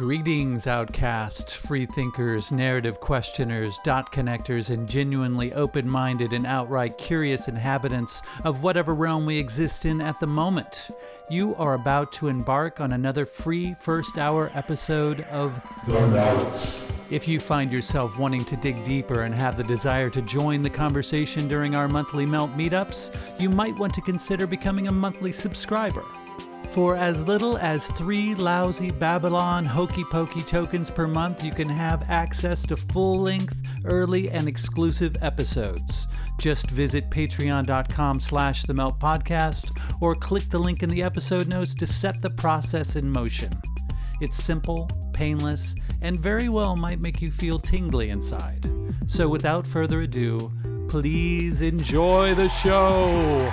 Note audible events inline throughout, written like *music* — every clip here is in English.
Greetings, outcasts, free thinkers, narrative questioners, dot connectors, and genuinely open minded and outright curious inhabitants of whatever realm we exist in at the moment. You are about to embark on another free first hour episode of The Melt. If you find yourself wanting to dig deeper and have the desire to join the conversation during our monthly Melt meetups, you might want to consider becoming a monthly subscriber. For as little as three lousy Babylon hokey pokey tokens per month, you can have access to full length, early, and exclusive episodes. Just visit patreon.com slash the melt podcast or click the link in the episode notes to set the process in motion. It's simple, painless, and very well might make you feel tingly inside. So without further ado, please enjoy the show.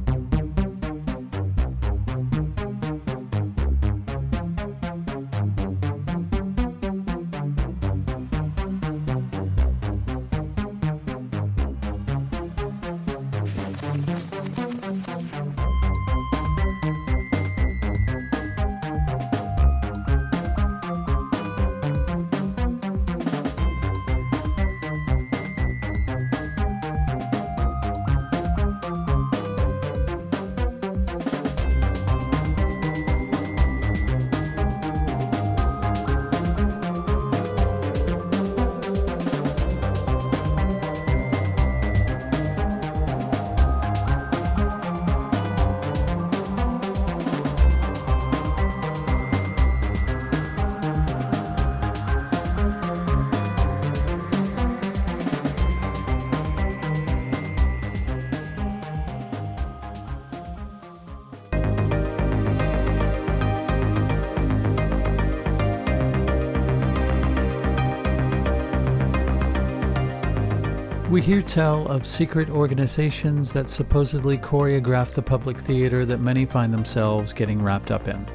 We hear tell of secret organizations that supposedly choreograph the public theater that many find themselves getting wrapped up in.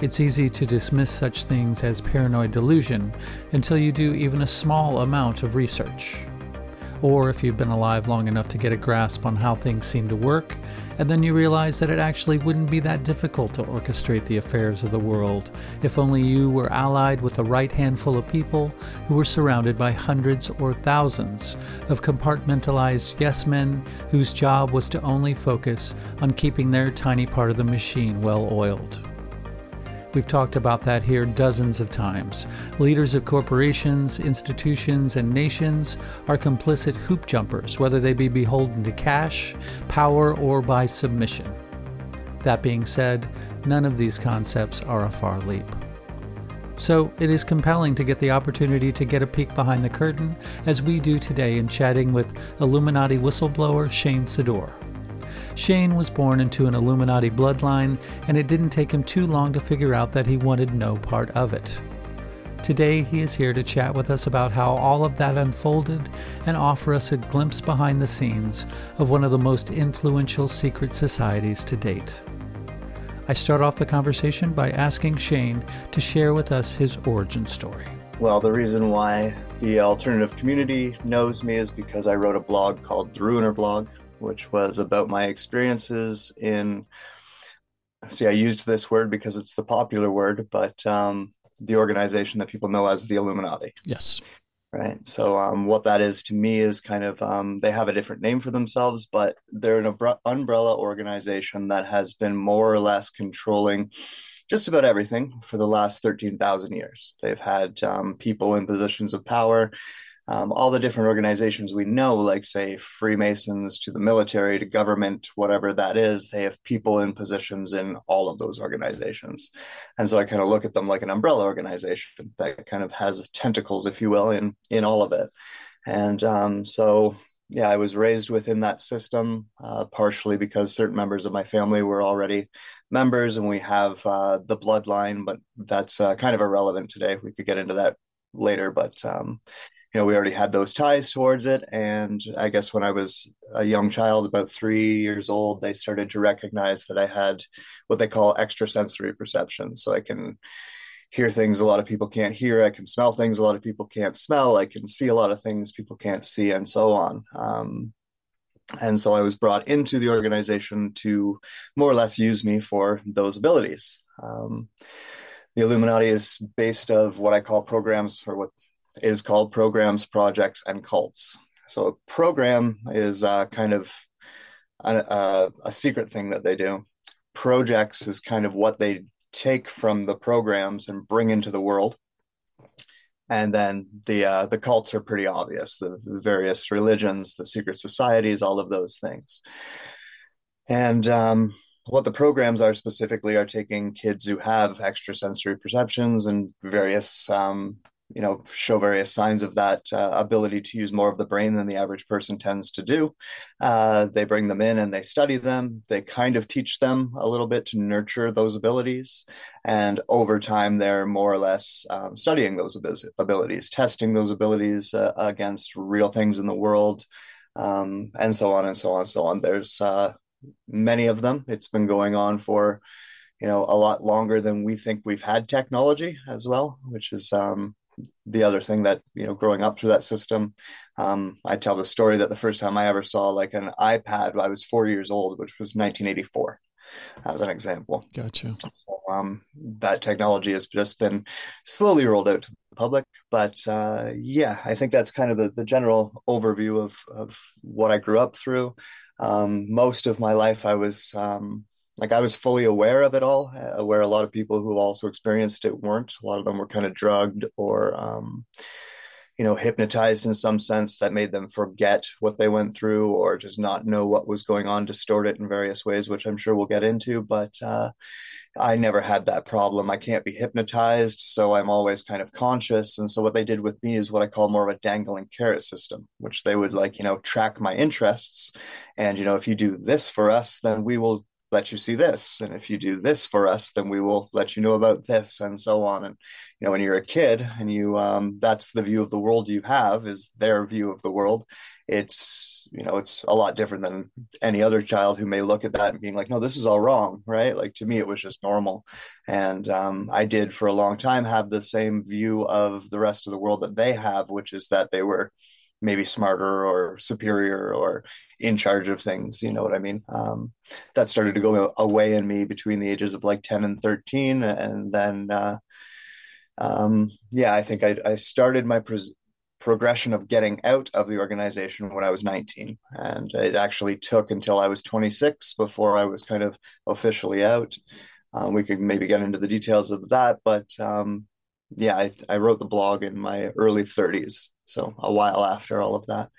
It's easy to dismiss such things as paranoid delusion until you do even a small amount of research. Or if you've been alive long enough to get a grasp on how things seem to work, and then you realize that it actually wouldn't be that difficult to orchestrate the affairs of the world if only you were allied with the right handful of people who were surrounded by hundreds or thousands of compartmentalized yes men whose job was to only focus on keeping their tiny part of the machine well oiled. We've talked about that here dozens of times. Leaders of corporations, institutions, and nations are complicit hoop jumpers, whether they be beholden to cash, power, or by submission. That being said, none of these concepts are a far leap. So it is compelling to get the opportunity to get a peek behind the curtain, as we do today in chatting with Illuminati whistleblower Shane Sedore. Shane was born into an Illuminati bloodline, and it didn't take him too long to figure out that he wanted no part of it. Today, he is here to chat with us about how all of that unfolded and offer us a glimpse behind the scenes of one of the most influential secret societies to date. I start off the conversation by asking Shane to share with us his origin story. Well, the reason why the alternative community knows me is because I wrote a blog called The Ruiner Blog, which was about my experiences in. See, I used this word because it's the popular word, but um, the organization that people know as the Illuminati. Yes. Right. So, um, what that is to me is kind of um, they have a different name for themselves, but they're an umbre- umbrella organization that has been more or less controlling just about everything for the last 13,000 years. They've had um, people in positions of power um, all the different organizations we know, like say Freemasons to the military to government, whatever that is, they have people in positions in all of those organizations. And so I kind of look at them like an umbrella organization that kind of has tentacles, if you will, in in all of it. And um, so yeah, I was raised within that system, uh, partially because certain members of my family were already members, and we have uh, the bloodline, but that's uh, kind of irrelevant today. We could get into that later, but um, you know, we already had those ties towards it. And I guess when I was a young child, about three years old, they started to recognize that I had what they call extrasensory perception. So I can hear things a lot of people can't hear. I can smell things a lot of people can't smell. I can see a lot of things people can't see, and so on. Um, and so I was brought into the organization to more or less use me for those abilities. Um, the Illuminati is based of what I call programs, or what is called programs, projects, and cults. So a program is uh, kind of a, a, a secret thing that they do. Projects is kind of what they take from the programs and bring into the world and then the uh, the cults are pretty obvious the, the, various religions the secret societies all of those things and um, what the programs are specifically are taking kids who have extrasensory perceptions and various um, you know show various signs of that uh, ability to use more of the brain than the average person tends to do. Uh, they bring them in and they study them. They kind of teach them a little bit to nurture those abilities. And over time they're more or less um, studying those abilities testing those abilities uh, against real things in the world um, and so on and so on and so on. There's uh, many of them. It's been going on for you know a lot longer than we think we've had technology as well which is um, the other thing that you know growing up through that system um, i tell the story that the first time i ever saw like an ipad i was four years old which was 1984 as an example. Gotcha. So, um, that technology has just been slowly rolled out to the public but uh, yeah i think that's kind of the, the general overview of, of what i grew up through. Um, most of my life i was um, like I was fully aware of it all, uh, where a lot of people who also experienced it weren't. A lot of them were kind of drugged or, um, you know, hypnotized in some sense that made them forget what they went through or just not know what was going on, distort it in various ways, which I'm sure we'll get into. But uh, I never had that problem. I can't be hypnotized, so I'm always kind of conscious. And so what they did with me is what I call more of a dangling carrot system, which they would like, you know, track my interests. And, you know, if you do this for us, then we will let you see this and if you do this for us then we will let you know about this and so on. And you know when you're a kid and you um, that's the view of the world you have is their view of the world it's you know it's a lot different than any other child who may look at that and being like no this is all wrong right? Like to me it was just normal. And um, i did for a long time have the same view of the rest of the world that they have which is that they were maybe smarter or superior or in charge of things you know what i mean? Um, that started to go away in me between the ages of like 10 and 13 and then uh, um, yeah i think i, I started my progression of getting out of the organization when i was 19 and it actually took until i was 26 before i was kind of officially out. Um, we could maybe get into the details of that but um, yeah I, I wrote the blog in my early 30s so a while after all of that.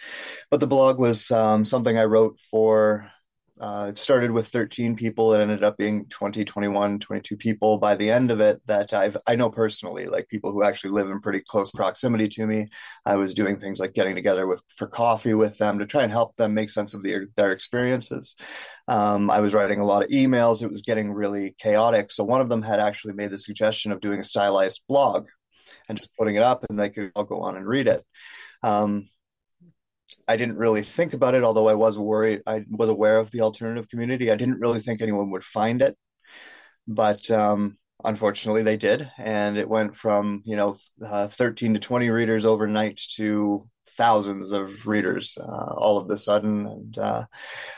But the blog was um, something I wrote for. Uh, it started with 13 people. It ended up being 20, 21, 22 people by the end of it that I've, I know personally, like people who actually live in pretty close proximity to me. I was doing things like getting together with for coffee with them to try and help them make sense of their, their experiences. Um, I was writing a lot of emails. It was getting really chaotic. So one of them had actually made the suggestion of doing a stylized blog and just putting it up and they could all go on and read it. Um, I didn't really think about it, although I was worried. I was aware of the alternative community. I didn't really think anyone would find it, but um, unfortunately, they did, and it went from you know uh, thirteen to twenty readers overnight to thousands of readers uh, all of the sudden. And uh,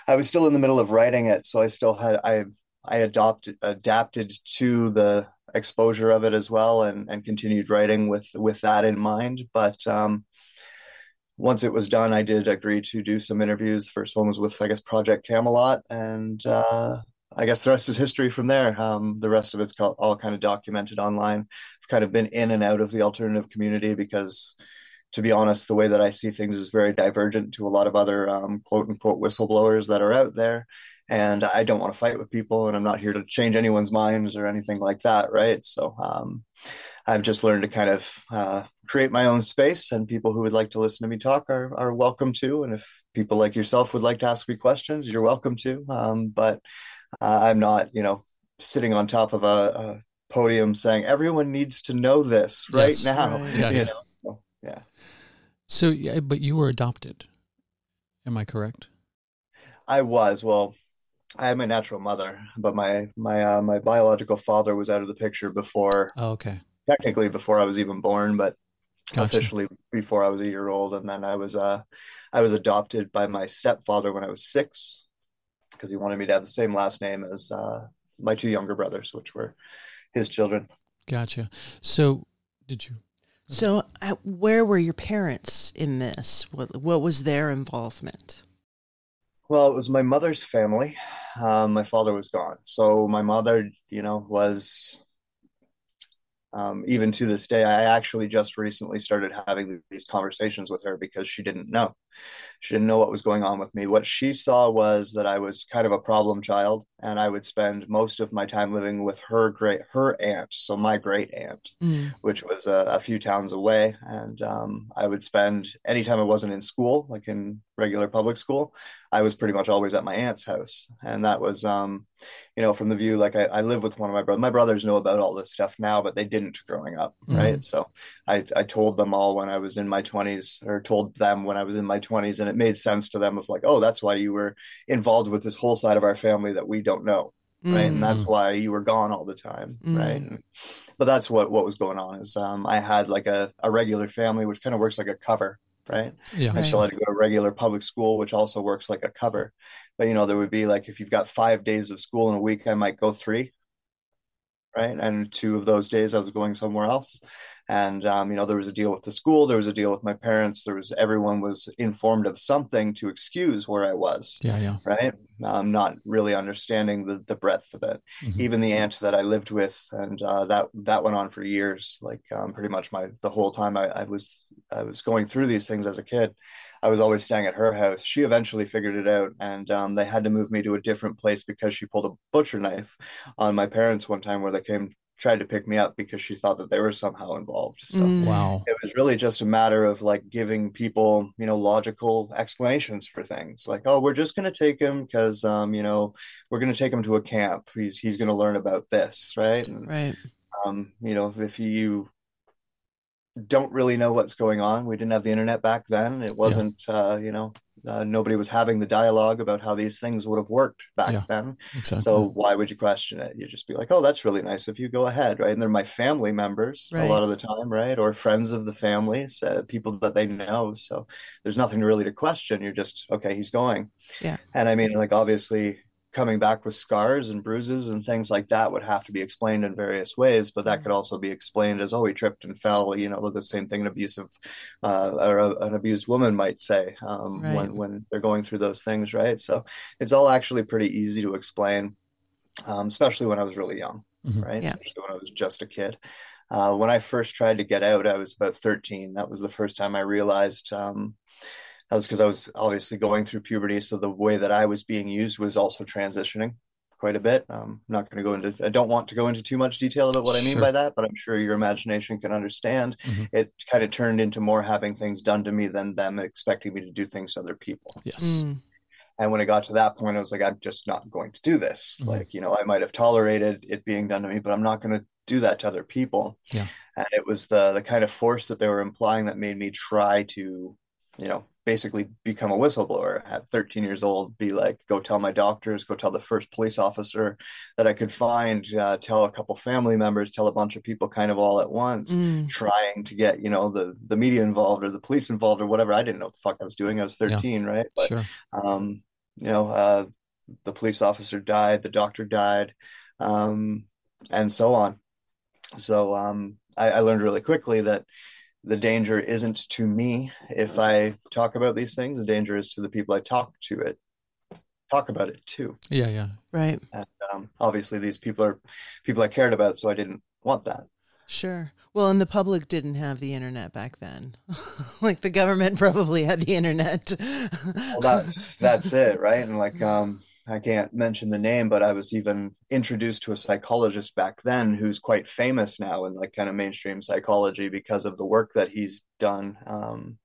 I was still in the middle of writing it, so I still had I I adopted adapted to the exposure of it as well and and continued writing with with that in mind but um once it was done i did agree to do some interviews the first one was with i guess project camelot and uh I guess the rest is history from there. Um, the rest of it's all kind of documented online. I've kind of been in and out of the alternative community because, to be honest, the way that I see things is very divergent to a lot of other um, quote unquote whistleblowers that are out there and I don't want to fight with people, and I'm not here to change anyone's minds or anything like that, right? So um, I've just learned to kind of uh, create my own space, and people who would like to listen to me talk are are welcome to, and if people like yourself would like to ask me questions, you're welcome to. Um, but uh, I'm not, you know, sitting on top of a, a, podium saying everyone needs to know this right yes, now. Right. Yeah, you yeah. know, so, yeah. So, yeah, but you were adopted. Am I correct? I was. Well, I had my natural mother, but my my uh, my biological father was out of the picture before. Oh, okay. technically before I was even born, but Gotcha. officially before I was a year old. And then I was uh I was adopted by my stepfather when I was six because he wanted me to have the same last name as uh my two younger brothers, which were his children. Gotcha. So, did you? So, uh, where were your parents in this? What what was their involvement? Well, it was my mother's family. Um, my father was gone. So my mother, you know, was um, even to this day, I actually just recently started having these conversations with her because she didn't know. She didn't know what was going on with me. What she saw was that I was kind of a problem child, and I would spend most of my time living with her great her aunt, so my great aunt, Mm. which was a, a few towns away. And um, I would spend anytime I wasn't in school, like in regular public school, I was pretty much always at my aunt's house, and that was, um, you know, from the view like I, I live with one of my brothers. My brothers know about all this stuff now, but they didn't growing up, Mhm. right? So I I told them all when I was in my twenties, or told them when I was in my twenties, and it made sense to them of like, oh, that's why you were involved with this whole side of our family that we don't know, right? And Mm. that's why you were gone all the time, Mm. right? And, but that's what what was going on is um, I had like a a regular family, which kind of works like a cover, right? Yeah. I still had to go to regular public school, which also works like a cover. But you know, there would be like if you've got five days of school in a week, I might go three, right? And two of those days I was going somewhere else. And um, you know, there was a deal with the school, there was a deal with my parents, there was everyone was informed of something to excuse where I was, Yeah. Yeah. right? Um, not really understanding the the breadth of it Mhm. even the aunt that I lived with, and uh, that that went on for years. Like um, pretty much my the whole time I, I was I was going through these things as a kid, I was always staying at her house. She eventually figured it out, and um, they had to move me to a different place because she pulled a butcher knife on my parents one time where they came tried to pick me up because she thought that they were somehow involved. So Mm. Wow. it was really just a matter of like giving people you know logical explanations for things like oh we're just going to take him because um you know we're going to take him to a camp he's he's going to learn about this right and Right. um you know if you don't really know what's going on we didn't have the internet back then it wasn't uh you know uh, nobody was having the dialogue about how these things would have worked back Yeah. then Exactly. so why would you question it? You just be like, oh, that's really nice if you go ahead, right? And they're my family members Right. a lot of the time, right? Or friends of the families, uh, people that they know. So there's nothing really to question. You're just, okay, he's going. Yeah. And I mean, like, obviously, coming back with scars and bruises and things like that would have to be explained in various ways, but that could also be explained as, oh, he tripped and fell, you know, the same thing an abusive uh, or a, an abused woman might say um, Right. when, when they're going through those things, right? So it's all actually pretty easy to explain, um, especially when I was really young, Mhm. right? Yeah. Especially when I was just a kid. Uh, when I first tried to get out, I was about 13. That was the first time I realized um, that was because I was obviously going through puberty. So the way that I was being used was also transitioning quite a bit. Um, I'm not going to go into, I don't want to go into too much detail about what I mean Sure. by that, but I'm sure your imagination can understand. Mhm. It kind of turned into more having things done to me than them expecting me to do things to other people. Yes. Mm. And when it got to that point, I was like, I'm just not going to do this. Mhm. Like, you know, I might have tolerated it being done to me, but I'm not going to do that to other people. Yeah. And it was the the kind of force that they were implying that made me try to, you know, basically become a whistleblower at 13 years old. Be like, go tell my doctors, go tell the first police officer that I could find, uh, tell a couple family members, tell a bunch of people, kind of all at once Mm. trying to get you know the the media involved or the police involved or whatever i didn't know what the fuck i was doing i was 13 right but Sure. um you know uh the police officer died the doctor died um and so on so um I, I learned really quickly that the danger isn't to me if i talk about these things the danger is to the people i talk to it talk about it too Yeah. Yeah. Right. and um obviously these people are people i cared about so i didn't want that Sure. Well, and the public didn't have the internet back then. *laughs* like the government *laughs* probably had the internet. well that's that's it right and like um i can't mention the name but i was even introduced to a psychologist back then who's quite famous now in like kind of mainstream psychology because of the work that he's done um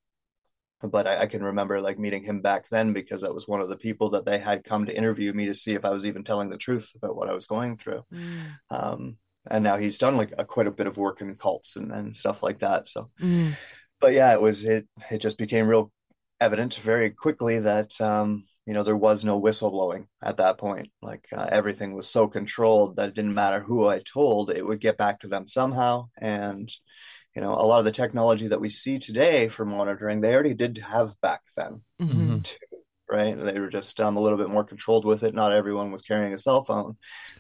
but I, I can remember like meeting him back then because that was one of the people that they had come to interview me to see if i was even telling the truth about what i was going through Mm. um and now he's done like a, quite a bit of work in cults and, and stuff like that so Mm. but yeah, it was it it just became real evident very quickly that um, you know, there was no whistleblowing at that point. Like uh, everything was so controlled that it didn't matter who I told, it would get back to them somehow. And, you know, a lot of the technology that we see today for monitoring, they already did have back then, Mm-hmm. too, right? They were just um, a little bit more controlled with it. Not everyone was carrying a cell phone,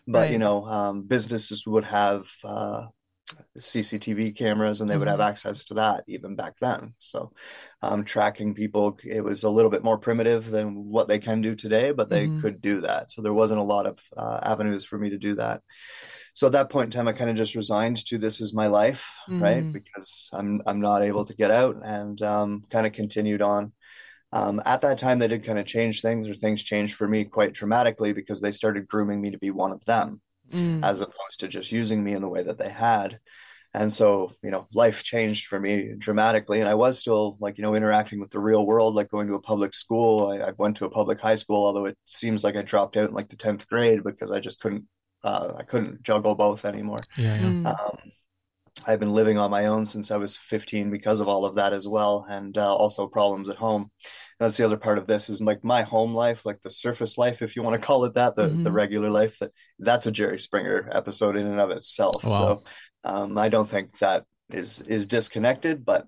but, you know, um, businesses would have, uh, CCTV cameras and they would have Mhm. access to that even back then. So, um, tracking people, it was a little bit more primitive than what they can do today, but they Mhm. could do that. So there wasn't a lot of uh, avenues for me to do that. So at that point in time, I kind of just resigned to this is my life, right? Mhm. Because I'm I'm not able to get out and um, kind of continued on. Um, at that time, they did kind of change things, or things changed for me quite dramatically because they started grooming me to be one of them Mm. as opposed to just using me in the way that they had. And so, you know, life changed for me dramatically. And I was still like, you know, interacting with the real world, like going to a public school. I, I went to a public high school, although it seems like I dropped out in like the 10th grade because I just couldn't, uh, I couldn't juggle both anymore. Yeah, yeah. Mm. Um, I've been living on my own since I was 15 because of all of that as well, and uh, also problems at home. That's the other part of this is like my home life, like the surface life, if you want to call it that, the the Mhm. regular life. That that's a Jerry Springer episode in and of itself. Wow. So um, I don't think that is is disconnected, but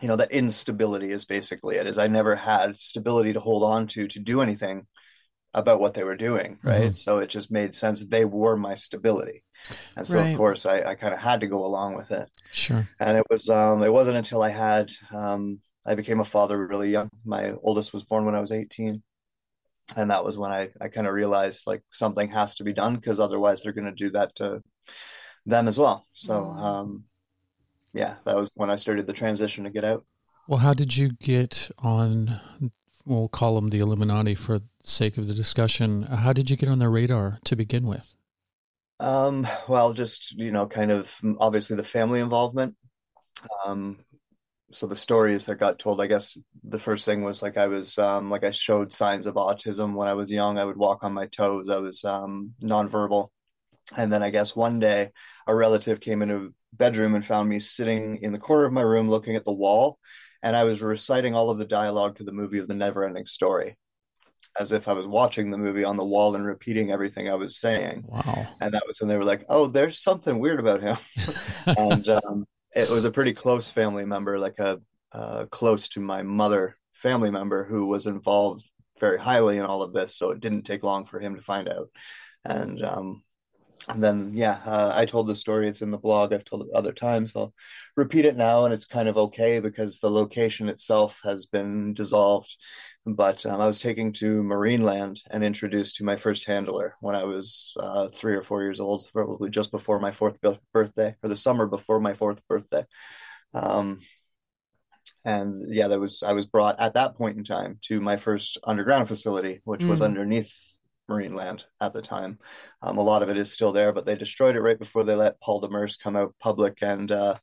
you know that instability is basically it. Is I never had stability to hold on to to do anything about what they were doing, right? So it just made sense. They were my stability. And so, Right. of course, I, I kind of had to go along with it. Sure. And it was, um, it wasn't until I had, um, I became a father really young. My oldest was born when I was 18. And that was when I, I kind of realized like something has to be done because otherwise they're going to do that to them as well. So, um, yeah, that was when I started the transition to get out. Well, how did you get on? We'll call them the Illuminati for the sake of the discussion. How did you get on their radar to begin with? Um, well, just, you know, kind of mm, obviously the family involvement. Um, so the stories that got told, I guess the first thing was like I was um like I showed signs of autism when I was young. I would walk on my toes. I was um nonverbal. And then I guess one day a relative came into bedroom and found me sitting in the corner of my room looking at the wall, and I was reciting all of the dialogue to the movie of the never ending story. As if I was watching the movie on the wall and repeating everything I was saying Wow. and that was when they were like, "Oh, there's something weird about him." *laughs* and um, it was a pretty close family member, like a uh, close to my mother family member who was involved very highly in all of this. So it didn't take long for him to find out. And, um, and then, yeah, uh, I told the story. It's in the blog. I've told it other times. I'll repeat it now, and it's kind of okay because the location itself has been dissolved. But um, I was taken to Marineland and introduced to my first handler when I was uh, three or four years old, probably just before my fourth bi- birthday, or the summer before my fourth birthday. Um, and yeah, that was I was brought at that point in time to my first underground facility, which was Mm. Underneath Marineland at the time. Um, a lot of it is still there, but they destroyed it right before they let Paul Demers come out public and uh,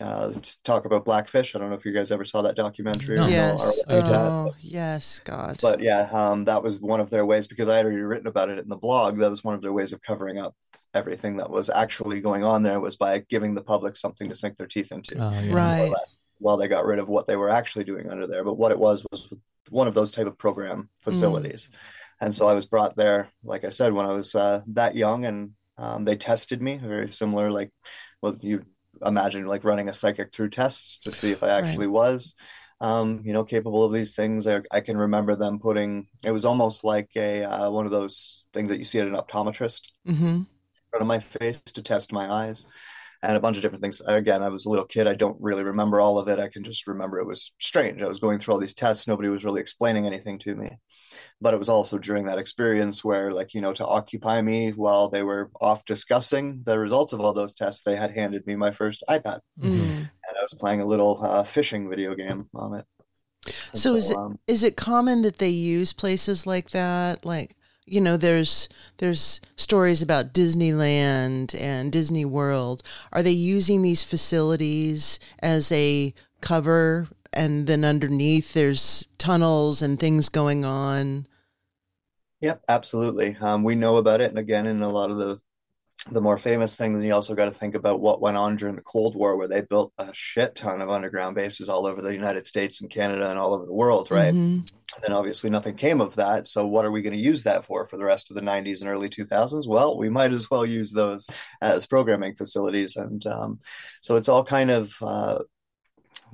uh, talk about Blackfish. I don't know if you guys ever saw that documentary. No. Yes. or what that, Oh, yes, God. but yeah, um, that was one of their ways because I had already written about it in the blog. That was one of their ways of covering up everything that was actually going on there was by giving the public something to sink their teeth into Oh, yeah. Right. while they got rid of what they were actually doing under there. But what it was was one of those type of program facilities. And so I was brought there, like I said, when I was uh, that young, and um, they tested me very similar, like well, you imagine, like running a psychic through tests to see if I actually was, um, you know, capable of these things. I, I can remember them putting. It was almost like a uh, one of those things that you see at an optometrist hmm front of my face to test my eyes and a bunch of different things. Again, I was a little kid. I don't really remember all of it. I can just remember it was strange. I was going through all these tests. Nobody was really explaining anything to me. But it was also during that experience where, like, you know, to occupy me while they were off discussing the results of all those tests, they had handed me my first iPad. Mhm. Mm. And I was playing a little uh, fishing video game on it. And So is it- um, Is it common that they use places like that? Like, you know, there's there's stories about Disneyland and Disney World. Are they using these facilities as a cover and then underneath there's tunnels and things going on? Yep, absolutely. Um, we know about it, and again, in a lot of the the more famous things, and you also got to think about what went on during the Cold War, where they built a shit ton of underground bases all over the United States and Canada and all over the world, right? Mm-hmm. And then obviously nothing came of that. So what are we going to use that for for the rest of the 90s and early 2000s? Well, we might as well use those as programming facilities, and um, so it's all kind of uh,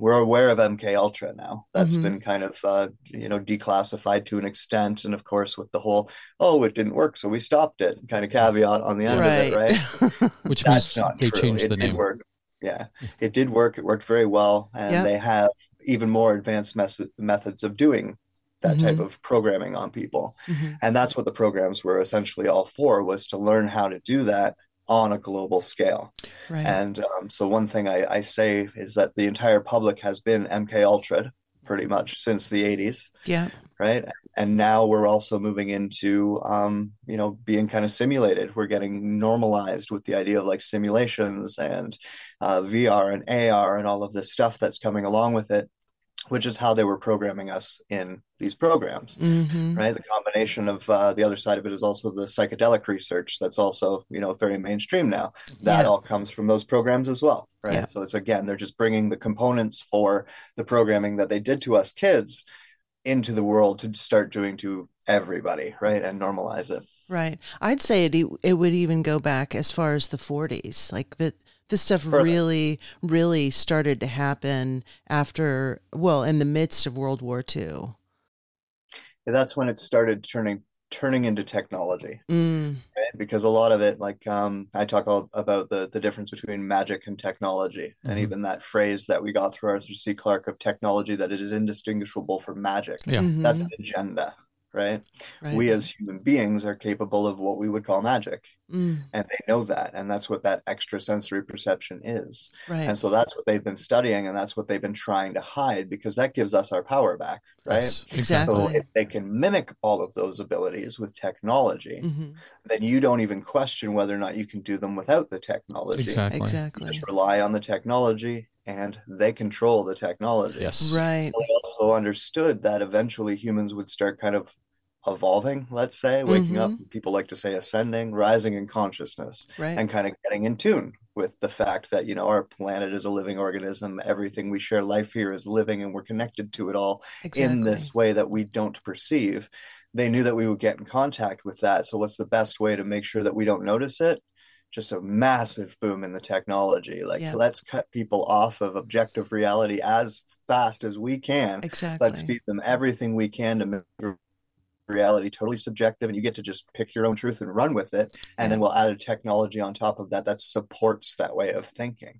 we're aware of MK Ultra now. That's mm-hmm. been kind of uh, you know declassified to an extent, and of course with the whole oh it didn't work, so we stopped it kind of caveat on the end right. of it, right? *laughs* Which That's means not they true. changed it the name. Work. Yeah, it did work. It worked very well, and yep. they have even more advanced mes- methods of doing that mm-hmm. type of programming on people mm-hmm. and that's what the programs were essentially all for was to learn how to do that on a global scale. Right. And um, so one thing I, I, say is that the entire public has been MK Ultra pretty much since the 80s. Yeah. Right. And now we're also moving into, um, you know, being kind of simulated. We're getting normalized with the idea of like simulations and uh, VR and AR and all of this stuff that's coming along with it which is how they were programming us in these programs mm-hmm. right the combination of uh, the other side of it is also the psychedelic research that's also you know very mainstream now that yeah. all comes from those programs as well right yeah. so it's again they're just bringing the components for the programming that they did to us kids into the world to start doing to everybody right and normalize it right i'd say it, it would even go back as far as the 40s like that this stuff really, really started to happen after, well, in the midst of World War II. Yeah, that's when it started turning turning into technology mm. right? because a lot of it like um, i talk all about the the difference between magic and technology mm-hmm. and even that phrase that we got through arthur c clarke of technology that it is indistinguishable from magic yeah. Mm-hmm. that's an agenda right? right? We as human beings are capable of what we would call magic. Mm. And they know that. And that's what that extrasensory perception is. Right. And so that's what they've been studying and that's what they've been trying to hide because that gives us our power back, right? Yes, exactly. So if they can mimic all of those abilities with technology, mm-hmm. then you don't even question whether or not you can do them without the technology. Exactly. Exactly. You just rely on the technology and they control the technology. Yes. Right. They also understood that eventually humans would start kind of evolving, let's say, waking mm-hmm. up. People like to say ascending, rising in consciousness, right. and kind of getting in tune with the fact that, you know, our planet is a living organism. Everything we share life here is living and we're connected to it all exactly. in this way that we don't perceive. They knew that we would get in contact with that. So, what's the best way to make sure that we don't notice it? just a massive boom in the technology. Like, yeah. let's cut people off of objective reality as fast as we can. Exactly. Let's feed them everything we can to make reality totally subjective and you get to just pick your own truth and run with it and yeah. then we'll add a technology on top of that that supports that way of thinking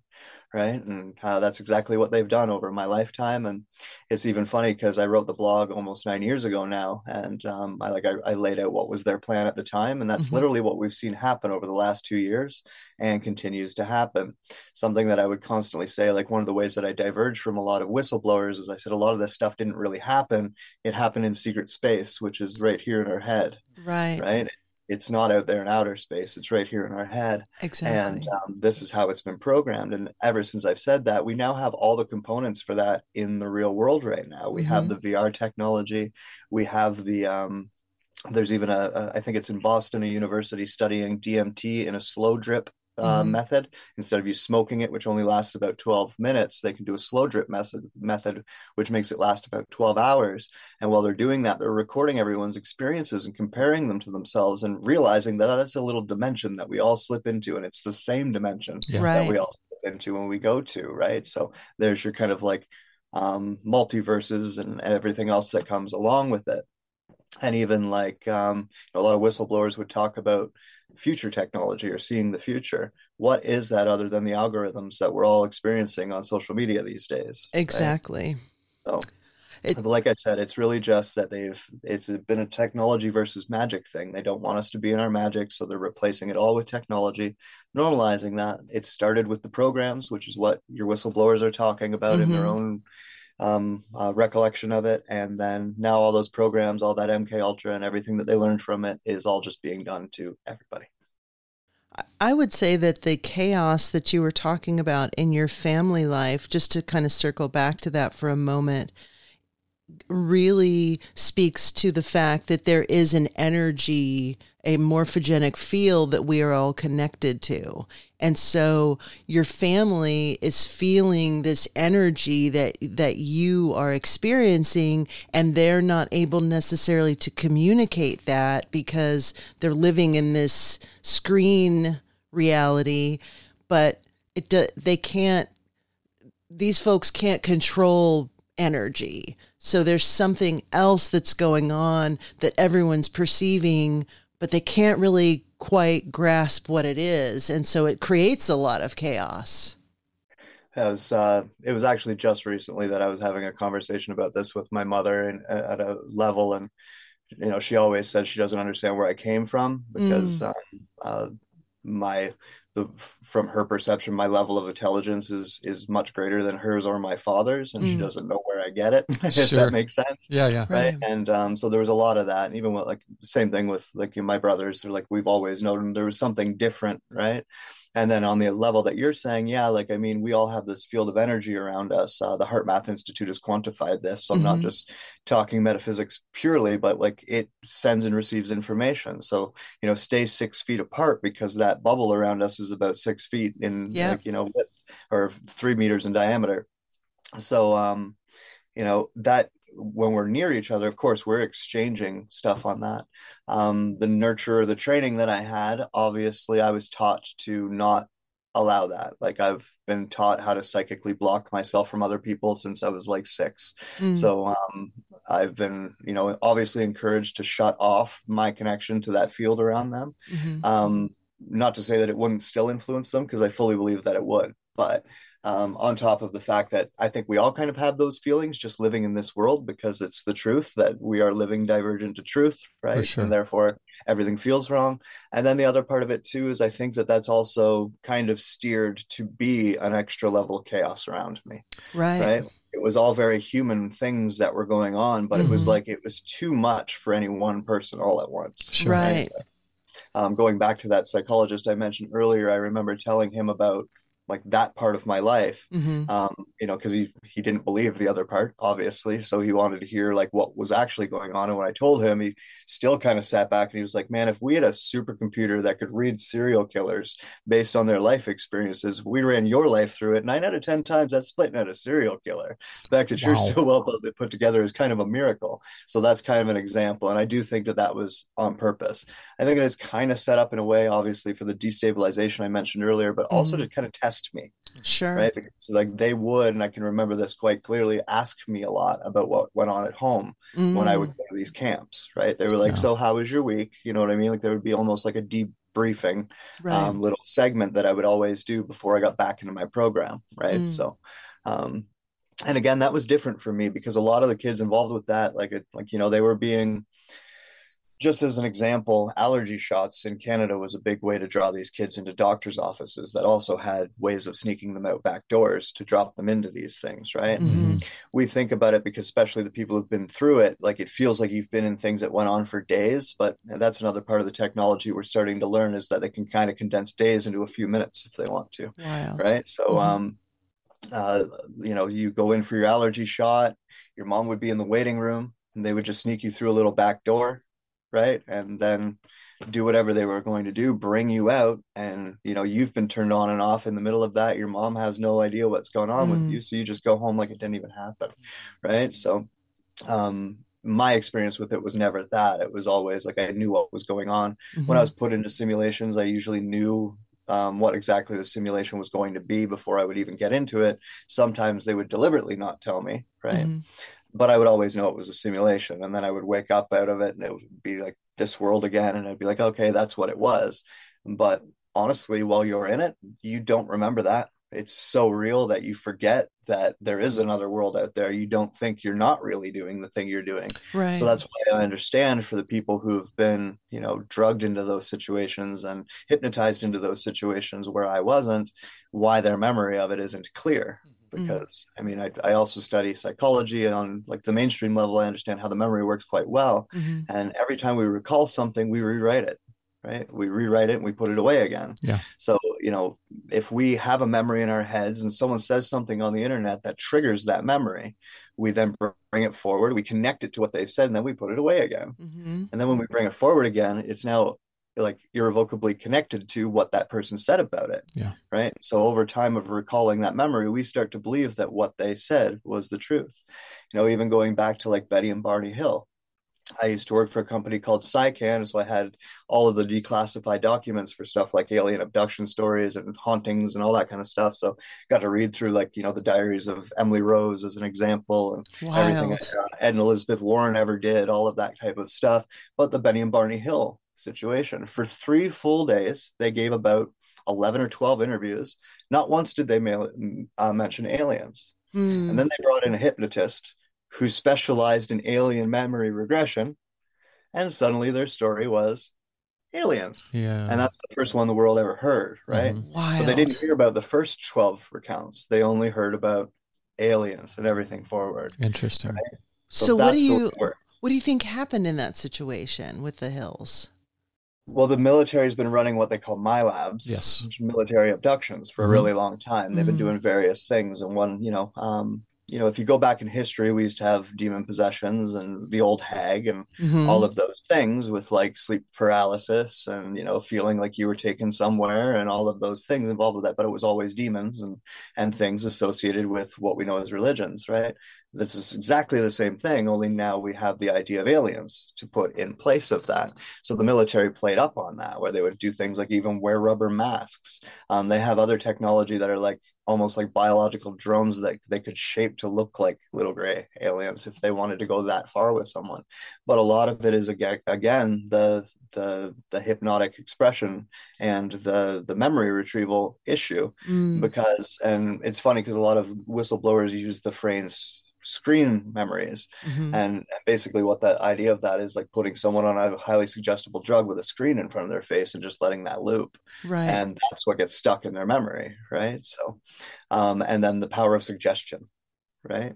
right? And uh, that's exactly what they've done over my lifetime. And it's even funny because I wrote the blog almost nine years ago now, and um, I like I, I, laid out what was their plan at the time, and that's mm-hmm. literally what we've seen happen over the last two years, and continues to happen. Something that I would constantly say, like one of the ways that I diverge from a lot of whistleblowers, is I said a lot of this stuff didn't really happen; it happened in secret space, which is right here in our head, right? Right? It's not out there in outer space. It's right here in our head. Exactly. And um, this is how it's been programmed. And ever since i've said that we now have all the components for that in the real world right now. We mm-hmm. have the vr technology. We have the um, there's even a, a I think it's in boston a university studying dmt in a slow drip uh, mm-hmm. method instead of you smoking it which only lasts about 12 minutes they can do a slow drip method method which makes it last about 12 hours and while they're doing that they're recording everyone's experiences and comparing them to themselves and realizing that that's a little dimension that we all slip into and it's the same dimension yeah. right. that we all slip into when we go to right so there's your kind of like um, multiverses and everything else that comes along with it and even like um, a lot of whistleblowers would talk about future technology or seeing the future what is that other than the algorithms that we're all experiencing on social media these days exactly right? so it, like i said it's really just that they've it's been a technology versus magic thing they don't want us to be in our magic so they're replacing it all with technology normalizing that it started with the programs which is what your whistleblowers are talking about mm-hmm. in their mm-hmm. own um, uh, recollection of it, and then now all those programs, all that MK Ultra, and everything that they learned from it is all just being done to everybody. I would say that the chaos that you were talking about in your family life, just to kind of circle back to that for a moment, really speaks to the fact that there is an energy a morphogenic field that we are all connected to. And so your family is feeling this energy that that you are experiencing and they're not able necessarily to communicate that because they're living in this screen reality, but it they can't these folks can't control energy. So there's something else that's going on that everyone's perceiving but they can't really quite grasp what it is. And so it creates a lot of chaos. It was, uh, it was actually just recently that I was having a conversation about this with my mother and at a level. And, you know, she always says she doesn't understand where I came from because mm. um, uh, my the from her perception my level of intelligence is is much greater than hers or my father's and mm. she doesn't know where i get it *laughs* if sure. that makes sense yeah yeah right, right. and um, so there was a lot of that and even with like same thing with like you know, my brothers they're like we've always known there was something different right and then on the level that you're saying, yeah, like, I mean, we all have this field of energy around us. Uh, the HeartMath Institute has quantified this. So I'm mm-hmm. not just talking metaphysics purely, but like it sends and receives information. So, you know, stay six feet apart because that bubble around us is about six feet in, yeah. like, you know, width or three meters in diameter. So, um, you know, that when we're near each other, of course, we're exchanging stuff on that. Um, the nurture, the training that I had, obviously, I was taught to not allow that. Like I've been taught how to psychically block myself from other people since I was like six. Mm. So um, I've been, you know, obviously encouraged to shut off my connection to that field around them. Mm-hmm. Um, not to say that it wouldn't still influence them because I fully believe that it would, but um, on top of the fact that I think we all kind of have those feelings just living in this world because it's the truth that we are living divergent to truth, right? Sure. And therefore everything feels wrong. And then the other part of it too is I think that that's also kind of steered to be an extra level of chaos around me, right? Right. It was all very human things that were going on, but mm-hmm. it was mm-hmm. like it was too much for any one person all at once. Sure. Right. Um, going back to that psychologist I mentioned earlier, I remember telling him about like that part of my life mm-hmm. um, you know because he he didn't believe the other part obviously so he wanted to hear like what was actually going on and when i told him he still kind of sat back and he was like man if we had a supercomputer that could read serial killers based on their life experiences we ran your life through it nine out of ten times that's splitting out a serial killer the fact that wow. you're so well put together is kind of a miracle so that's kind of an example and i do think that that was on purpose i think that it's kind of set up in a way obviously for the destabilization i mentioned earlier but also mm-hmm. to kind of test me. Sure. Right. Because like they would, and I can remember this quite clearly, ask me a lot about what went on at home mm. when I would mm. go to these camps. Right. They were like, yeah. So how was your week? You know what I mean? Like there would be almost like a debriefing right. um, little segment that I would always do before I got back into my program. Right. Mm. So um and again that was different for me because a lot of the kids involved with that like it like you know they were being just as an example, allergy shots in Canada was a big way to draw these kids into doctors' offices that also had ways of sneaking them out back doors to drop them into these things, right? Mm-hmm. We think about it because, especially the people who've been through it, like it feels like you've been in things that went on for days. But that's another part of the technology we're starting to learn is that they can kind of condense days into a few minutes if they want to, wow. right? So, mm-hmm. um, uh, you know, you go in for your allergy shot, your mom would be in the waiting room and they would just sneak you through a little back door right and then do whatever they were going to do bring you out and you know you've been turned on and off in the middle of that your mom has no idea what's going on mm. with you so you just go home like it didn't even happen right so um my experience with it was never that it was always like i knew what was going on mm-hmm. when i mm-hmm. was put into simulations i usually knew um, what exactly the simulation was going to be before I would even get into it. Sometimes they would deliberately not tell me, right? Mm-hmm but I would always know it was a simulation. And then I would wake up out of it and it would be like this world again. And I'd be like, okay, that's what it was. But honestly, while you're in it, you don't remember that. It's so real that you forget that there is another world out there. You don't think you're not really doing the thing you're doing. Right. So that's why I understand for the people who've been, you know, drugged into those situations and hypnotized into those situations where I wasn't, why their memory of it isn't clear. Because mm-hmm. I mean I, I also study psychology and on like the mainstream level I understand how the memory works quite well mm-hmm. and every time we recall something we rewrite it right we rewrite it and we put it away again yeah so you know if we have a memory in our heads and someone says something on the internet that triggers that memory we then bring it forward we connect it to what they've said and then we put it away again mm-hmm. and then when we bring it forward again it's now like irrevocably connected to what that person said about it. Yeah. Right. So over time of recalling that memory, we start to believe that what they said was the truth. You know, even going back to like Betty and Barney Hill. I used to work for a company called SciCan, so I had all of the declassified documents for stuff like alien abduction stories and hauntings and all that kind of stuff. So got to read through like you know the diaries of Emily Rose as an example and Wild. everything Ed and Elizabeth Warren ever did, all of that type of stuff. But the Betty and Barney Hill situation for three full days, they gave about eleven or twelve interviews. Not once did they mail, uh, mention aliens, Hmm. and then they brought in a hypnotist who specialized in alien memory regression, and suddenly their story was aliens. Yeah. And that's the first one the world ever heard, right? Wild. But they didn't hear about the first 12 recounts. They only heard about aliens and everything forward. Interesting. So, what do that's the way you what do you think happened in that situation with the hills? Well, the military's been running what they call MILABs, Yes. which military abductions for a Mhm. really long time. They've been Mhm. doing various things, and one, you know, um, you know, if you go back in history, we used to have demon possessions and the old hag and Mhm. all of those things with like sleep paralysis and you know feeling like you were taken somewhere and all of those things involved with that but it was always demons and and things associated with what we know as religions right? This is exactly the same thing only now we have the idea of aliens to put in place of that. So the military played up on that where they would do things like even wear rubber masks. Um, they have other technology that are like almost like biological drones that they could shape to look like little gray aliens if they wanted to go that far with someone but a lot of it is again again the the the hypnotic expression and the the memory retrieval issue Mm. because and it's funny because a lot of whistleblowers use the phrase screen memories. Mhm. and basically what the idea of that is like putting someone on a highly suggestible drug with a screen in front of their face and just letting that loop. Right. and that's what gets stuck in their memory right? So um and then the power of suggestion right?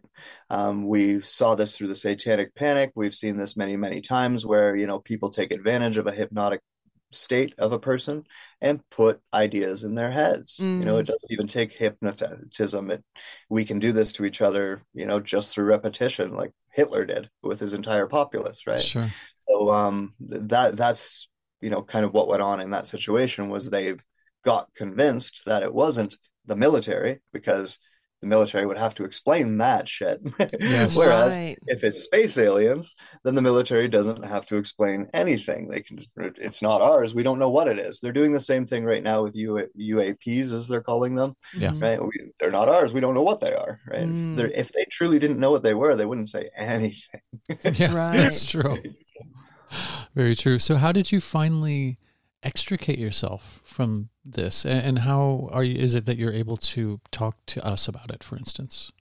Um we saw this through the satanic panic. We've seen this many many times where you know people take advantage of a hypnotic state of a person and put ideas in their heads you know Mm. it doesn't even take hypnotism it we can do this to each other you know just through repetition like hitler did with his entire populace right Sure. so um that that's you know kind of what went on in that situation was they got convinced that it wasn't the military because the military would have to explain that shit Yes. *laughs* whereas right. if it's space aliens then the military doesn't have to explain anything they can it's not ours we don't know what it is they're doing the same thing right now with U- uaps as they're calling them Yeah. Mhm. right we, they're not ours we don't know what they are right Mm. if, they're- if they truly didn't know what they were they wouldn't say anything *laughs* Yeah. Right. That's true. Very true. So, how did you finally extricate yourself from this, and, and how are you? Is it that you're able to talk to us about it, for instance?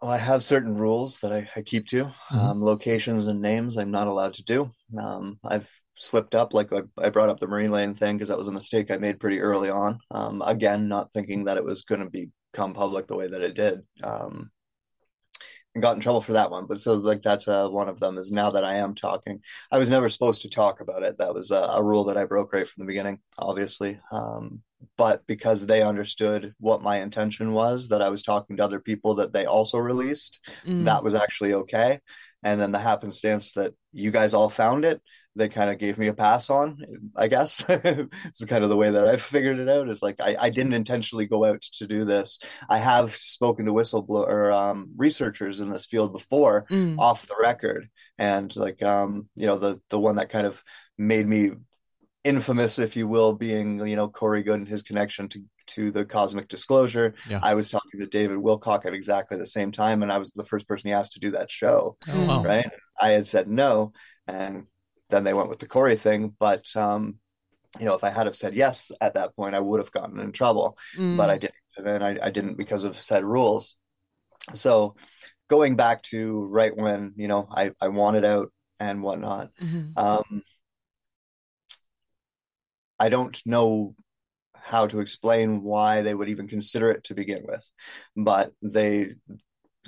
Well, I have certain rules that I, I keep to. Mhm. Um, locations and names I'm not allowed to do. Um, I've slipped up, like I, I brought up the Marine Lane thing because that was a mistake I made pretty early on. Um, again, not thinking that it was going to become public the way that it did. And got in trouble for that one. But so like that's uh, one of them is now that I am talking. I was never supposed to talk about it. That was a, a rule that I broke right from the beginning, obviously. Um, but because they understood what my intention was, that I was talking to other people that they also released, Mm. that was actually okay. And then the happenstance that you guys all found it, they kind of gave me a pass on, I guess. *laughs* it's kind of the way that I've figured it out. Is like I, I didn't intentionally go out to do this. I have spoken to whistleblower um, researchers in this field before, Mm. off the record, and like um, you know the the one that kind of made me infamous, if you will, being you know Corey Goode and his connection to to the cosmic disclosure. Yeah. I was talking to David Wilcock at exactly the same time, and I was the first person he asked to do that show. Oh, wow. Right? I had said no, and then they went with the Corey thing. But um, you know, if I had have said yes at that point, I would have gotten in trouble. Mm. But I didn't. And then I, I didn't because of said rules. So going back to right when you know I I wanted out and whatnot. Mhm. Um, I don't know how to explain why they would even consider it to begin with, but they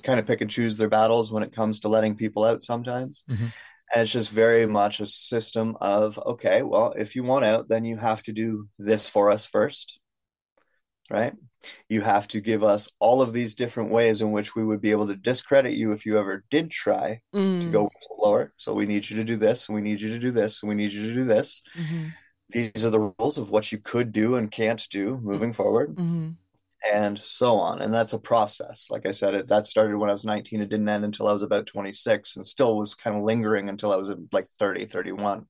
kind of pick and choose their battles when it comes to letting people out sometimes. Mhm. And it's just very much a system of, okay, well, if you want out, then you have to do this for us first, right? You have to give us all of these different ways in which we would be able to discredit you if you ever did try to Mm. go lower. So we need you to do this, and we need you to do this, and we need you to do this. Mhm. these are the rules of what you could do and can't do moving forward. Mm-hmm. And so on. And that's a process. Like I said, it, that started when I was 19. It didn't end until I was about 26 and still was kind of lingering until I was like 30, 31.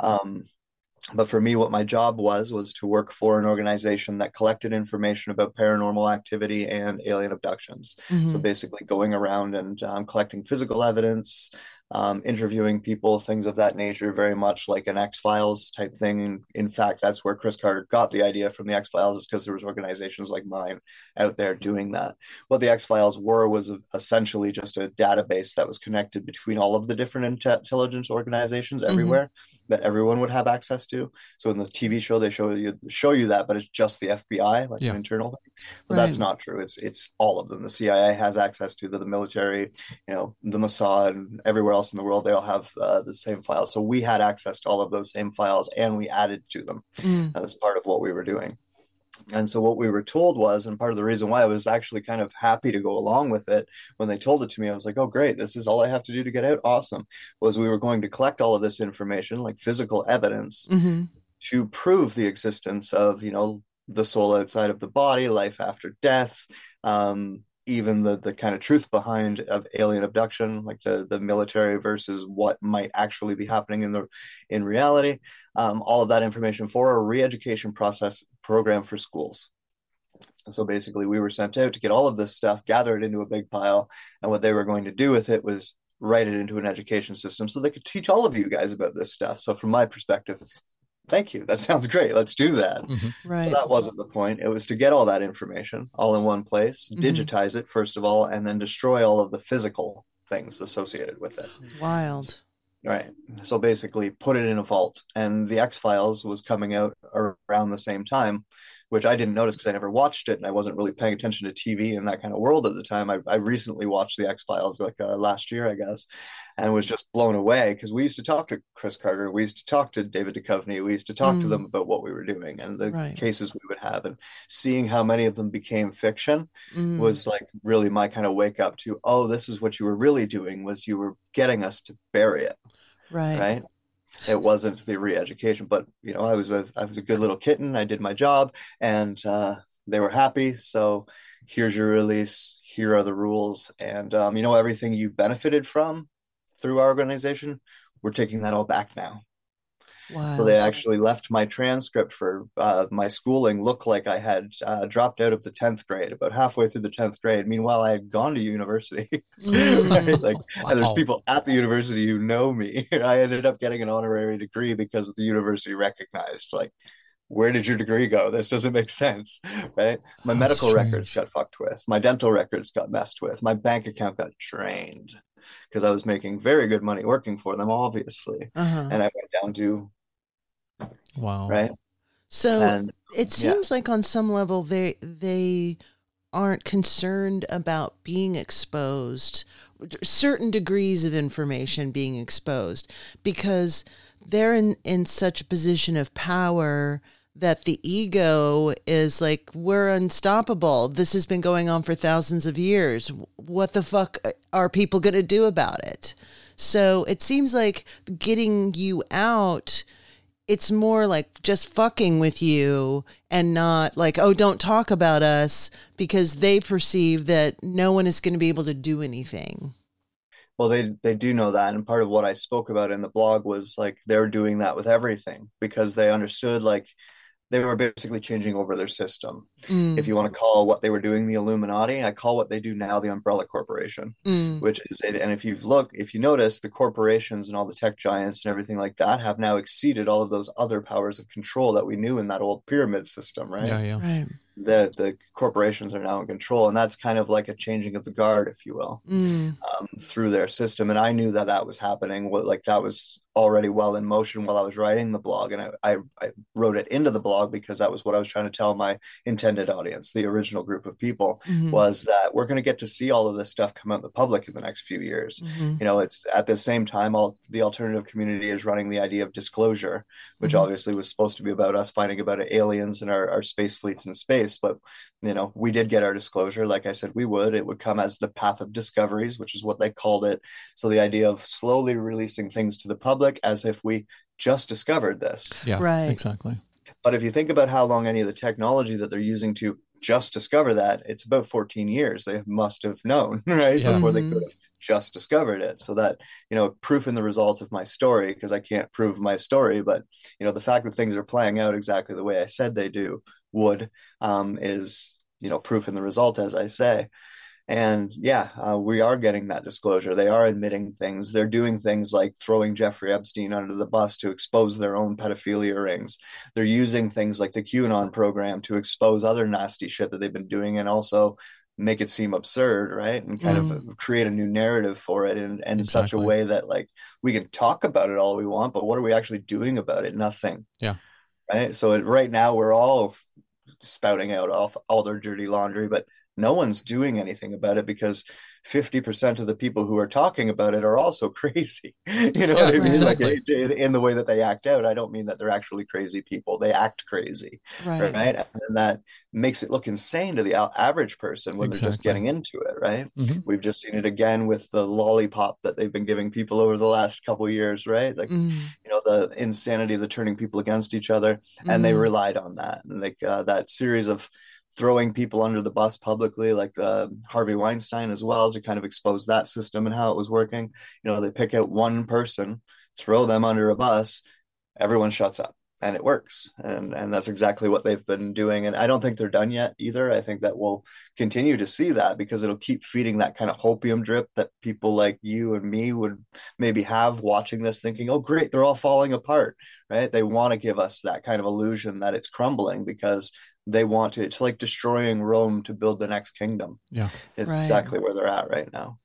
Um, but for me what my job was was to work for an organization that collected information about paranormal activity and alien abductions Mm-hmm. so basically going around and um, collecting physical evidence um, interviewing people things of that nature very much like an x-files type thing in, in fact that's where chris carter got the idea from the x-files is because there was organizations like mine out there doing that what the x-files were was essentially just a database that was connected between all of the different intelligence organizations everywhere that everyone would have access to. So in the TV show, they show you show you that, but it's just the FBI, like Yeah. an internal thing. But that's not true. It's it's all of them. The CIA has access to the, the military, you know, the Mossad, and everywhere else in the world. They all have uh, the same files. So we had access to all of those same files, and we added to them Mm. as part of what we were doing. And so what we were told was, and part of the reason why I was actually kind of happy to go along with it when they told it to me, I was like, oh, great, this is all I have to do to get out. Awesome. Was we were going to collect all of this information, like physical evidence, Mm-hmm. to prove the existence of, you know, the soul outside of the body, life after death, um, even the the kind of truth behind of alien abduction, like the the military versus what might actually be happening in the in reality. Um, all of that information for a re-education process program for schools. So basically, we were sent out to get all of this stuff, gather it into a big pile, and what they were going to do with it was write it into an education system so they could teach all of you guys about this stuff. So from my perspective, thank you. That *laughs* sounds great. Let's do that. Right. But that wasn't the point. It was to get all that information all in one place, Mhm. digitize it first of all, and then destroy all of the physical things associated with it. Wild. Right. So basically, put it in a vault. And the X Files was coming out around the same time, which I didn't notice because I never watched it and I wasn't really paying attention to TV and that kind of world at the time. I, I recently watched the X Files like uh, last year, I guess, and was just blown away because we used to talk to Chris Carter, we used to talk to David Duchovny, we used to talk to Mm. them about what we were doing and the Right. cases we would have, and seeing how many of them became fiction Mm. was like really my kind of wake up to oh this is what you were really doing was you were getting us to bury it right. right it wasn't the re-education but you know i was a i was a good little kitten. I did my job and uh they were happy. So here's your release. Here are the rules. And um you know everything you benefited from through our organization we're taking that all back now Wow. so they actually left my transcript for uh, my schooling look like I had uh, dropped out of the 10th grade about halfway through the 10th grade. Meanwhile, I had gone to university. *laughs* Mm. right? Like, and there's people at the university who know me. *laughs* I ended up getting an honorary degree because the university recognized, like, where did your degree go? This doesn't make sense, *laughs* right? My How medical records got fucked with. My dental records got messed with. My bank account got drained because I was making very good money working for them, obviously. Uh-huh. And I went down to, Wow. right? So And it yeah. seems like on some level they they aren't concerned about being exposed certain degrees of information being exposed because they're in in such a position of power that the ego is like we're unstoppable this has been going on for thousands of years what the fuck are people going to do about it so it seems like getting you out it's more like just fucking with you and not like, oh, don't talk about us because they perceive that no one is going to be able to do anything. Well, they they do know that, and part of what I spoke about in the blog was like they're doing that with everything because they understood like they were basically changing over their system. Mm, If you want to call what they were doing the Illuminati, I call what they do now the Umbrella Corporation, mm, which is and if you've looked, if you notice the corporations and all the tech giants and everything like that have now exceeded all of those other powers of control that we knew in that old pyramid system, right? Yeah, yeah. right. The the corporations are now in control, and that's kind of like a changing of the guard, if you will Mm, um, through their system. And I knew that that was happening. What like that was already well in motion while I was writing the blog, and I, I, I wrote it into the blog because that was what I was trying to tell my intended audience, the original group of people, mhm, was that we're going to get to see all of this stuff come out in the public in the next few years. mhm, You know, it's at the same time, all the alternative community is running the idea of disclosure, which Mhm. obviously was supposed to be about us finding about aliens and our, our space fleets in space. but you know, we did get our disclosure. Like I said, we would. It would come as the path of discoveries, which is what they called it. So the idea of slowly releasing things to the public as if we just discovered this. Yeah, right. Exactly. But if you think about how long any of the technology that they're using to just discover that, it's about 14 years. They must have known, *laughs* right? Yeah. Before they mm-hmm. could have just discovered it. So that, you know, proof in the result of my story, because I can't prove my story, but, you know, the fact that things are playing out exactly the way I said they do would um, is, you know, proof in the result, as I say. And yeah, uh, we are getting that disclosure. They are admitting things. They're doing things like throwing Jeffrey Epstein under the bus to expose their own pedophilia rings. They're using things like the QAnon program to expose other nasty shit that they've been doing and also make it seem absurd, right? And kind mm. of create a new narrative for it and, and exactly. in such a way that like we can talk about it all we want, but what are we actually doing about it? Nothing. Yeah. Right. So it, right now we're all spouting out all, all their dirty laundry, but no one's doing anything about it because 50% of the people who are talking about it are also *laughs* crazy. you know yeah, what I mean? Exactly. Like in the way that they act out. I don't mean that they're actually crazy people. They act crazy. Right. right? And that makes it look insane to the average person when exactly. they're just getting into it, right? Mm-hmm. We've just seen it again with the lollipop that they've been giving people over the last couple years, right? Like, mm-hmm. you know, the insanity of the turning people against each other. Mm-hmm. And they mm-hmm. relied on that. And like uh, that series of throwing people under the bus publicly, like uh, Harvey Weinstein as well, to kind of expose that system and how it was working. You know, they pick out one person, throw them under a bus, everyone shuts up, and it works. And and that's exactly what they've been doing. And I don't think they're done yet either. I think that we'll continue to see that because it'll keep feeding that kind of hopium drip that people like you and me would maybe have watching this, thinking, "Oh, great, they're all falling apart." Right? They want to give us that kind of illusion that it's crumbling because they want to. It's like destroying Rome to build the next kingdom. Yeah, it's right. exactly where they're at right now.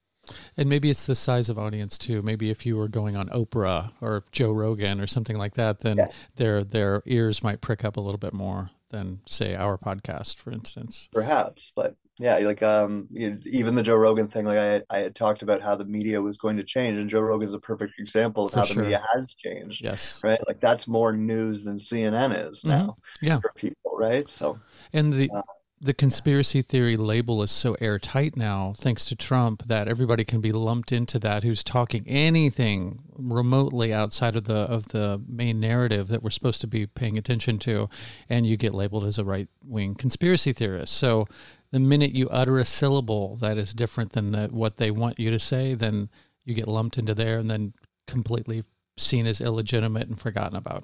And maybe it's the size of audience too. Maybe if you were going on Oprah or Joe Rogan or something like that, then yeah. their their ears might prick up a little bit more than say our podcast, for instance. Perhaps, but yeah, like um, you, even the Joe Rogan thing, like I I had talked about how the media was going to change, and Joe Rogan is a perfect example of for how sure. the media has changed. Yes, right. Like that's more news than CNN is mm-hmm. now. Mm-hmm. Yeah, for people, right? So and the. Uh, the conspiracy theory label is so airtight now, thanks to Trump, that everybody can be lumped into that who's talking anything remotely outside of the of the main narrative that we're supposed to be paying attention to, and you get labeled as a right wing conspiracy theorist. So the minute you utter a syllable that is different than the, what they want you to say, then you get lumped into there and then completely seen as illegitimate and forgotten about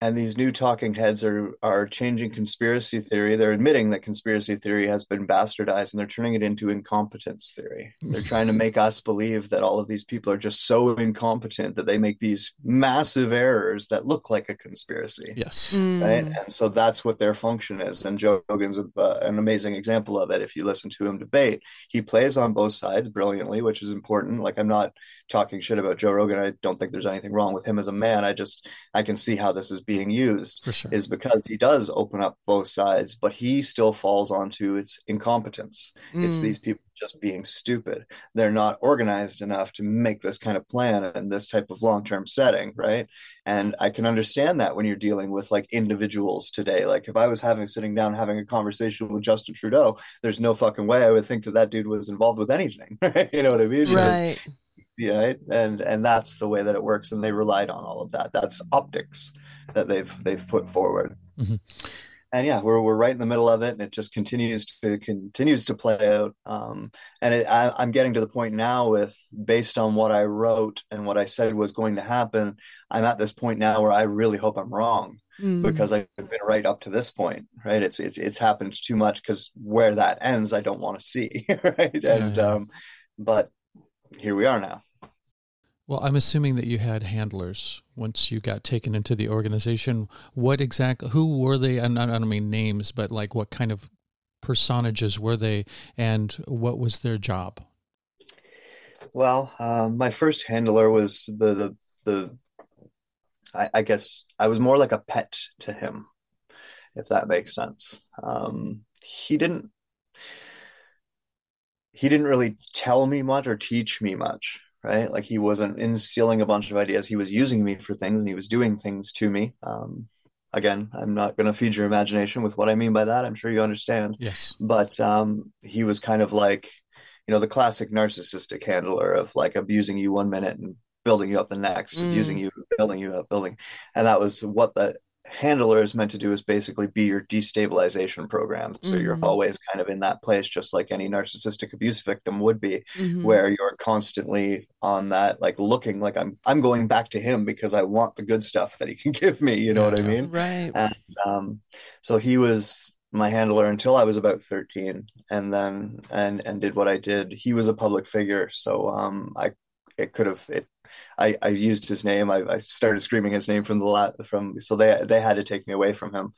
and these new talking heads are are changing conspiracy theory. They're admitting that conspiracy theory has been bastardized and they're turning it into incompetence theory. They're trying to make us believe that all of these people are just so incompetent that they make these massive errors that look like a conspiracy. Yes. Mm. right and so that's what their function is and joe rogan's a, uh, an amazing example of it. If you listen to him debate he plays on both sides brilliantly which is important. Like i'm not talking shit about joe rogan. I don't think there's anything wrong with him as a man. I just i can see how this is being used sure. is because he does open up both sides, but he still falls onto its incompetence. Mm. It's these people just being stupid. They're not organized enough to make this kind of plan and this type of long term setting, right? And I can understand that when you're dealing with like individuals today. Like if I was having sitting down having a conversation with Justin Trudeau, there's no fucking way I would think that that dude was involved with anything. *laughs* you know what I mean? Right. Because right and and that's the way that it works and they relied on all of that that's optics that they've they've put forward mm-hmm. and yeah we're, we're right in the middle of it and it just continues to continues to play out um, and it, I, i'm getting to the point now with based on what i wrote and what i said was going to happen i'm at this point now where i really hope i'm wrong mm. because I've been right up to this point, right? It's it's it's happened too much because where that ends, I don't want to see, *laughs* right? And yeah, yeah. um, but here we are now. Well, I'm assuming that you had handlers once you got taken into the organization. What exactly, who were they? I don't mean names, but like what kind of personages were they and what was their job? Well, uh, my first handler was the, the, the I, I, guess I was more like a pet to him, if that makes sense. Um, he didn't, he didn't really tell me much or teach me much right? Like he wasn't instilling a bunch of ideas. He was using me for things and he was doing things to me. Um, again, I'm not going to feed your imagination with what I mean by that. I'm sure you understand. Yes. But um, he was kind of like, you know, the classic narcissistic handler of like abusing you one minute and building you up the next, mm. abusing you, building you up, building. And that was what the handler is meant to do is basically be your destabilization program. So mm-hmm. you're always kind of in that place, just like any narcissistic abuse victim would be, mm-hmm. where you're constantly on that, like looking like I'm I'm going back to him because I want the good stuff that he can *laughs* give me. You know yeah. what I mean? Right. And um, so he was my handler until I was about 13 and then and and did what I did. He was a public figure, so um I it could have it I, I used his name. I, I started screaming his name from the lat from so they they had to take me away from him,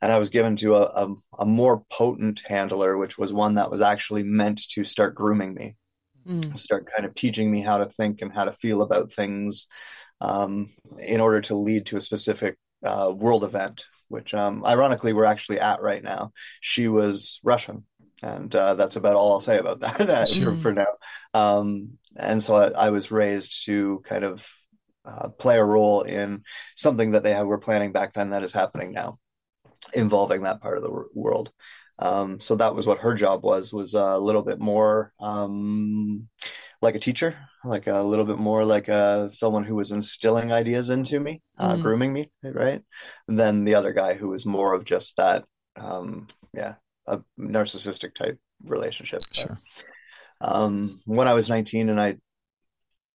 and I was given to a, a, a more potent handler, which was one that was actually meant to start grooming me, mm. start kind of teaching me how to think and how to feel about things, um, in order to lead to a specific uh, world event, which um, ironically we're actually at right now. She was Russian and uh, that's about all I'll say about *laughs* that sure. for, now. Um, and so I, I, was raised to kind of uh, play a role in something that they were planning back then that is happening now, involving that part of the world. Um, so that was what her job was was a little bit more um, like a teacher, like a little bit more like a, uh, someone who was instilling ideas into me, uh, mm. grooming me, right? Than the other guy who was more of just that, um, yeah, a narcissistic type relationship. Sure. Um, when I was 19 and I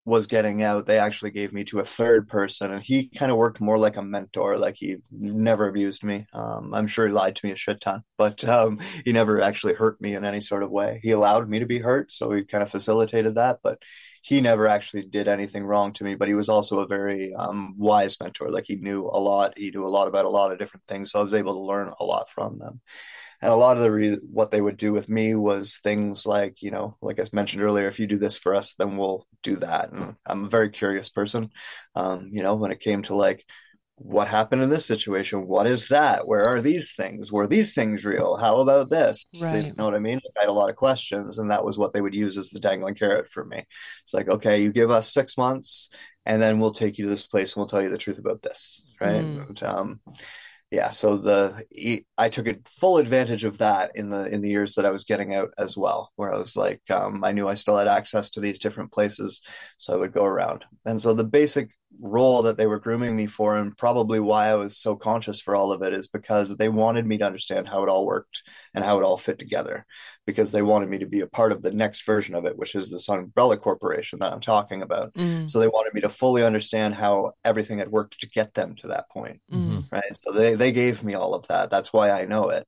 was getting out, they actually gave me to a third person, and he kind of worked more like a mentor. Like he never abused me. Um, I'm sure he lied to me a shit ton, but um, he never actually hurt me in any sort of way. He allowed me to be hurt, so he kind of facilitated that, but he never actually did anything wrong to me. But he was also a very um, wise mentor. Like he knew a lot. He knew a lot about a lot of different things, so I was able to learn a lot from them and a lot of the re- what they would do with me was things like you know like i mentioned earlier if you do this for us then we'll do that. And i'm a very curious person. Um, you know when it came to like what happened in this situation? What is that? Where are these things? Were these things real? How about this? Right. you know what i mean? I had a lot of questions and that was what they would use as the dangling carrot for me. It's like okay you give us six months and then we'll take you to this place and we'll tell you the truth about this. Right? Mm. and, um, yeah so the i took full advantage of that in the in the years that i was getting out as well where i was like um, i knew i still had access to these different places so i would go around. And so the basic role that they were grooming me for and probably why I was so conscious for all of it is because they wanted me to understand how it all worked and how it all fit together because they wanted me to be a part of the next version of it which is this umbrella corporation that I'm talking about. Mm-hmm. so they wanted me to fully understand how everything had worked to get them to that point. Mm-hmm. right? So they they gave me all of that. That's why I know it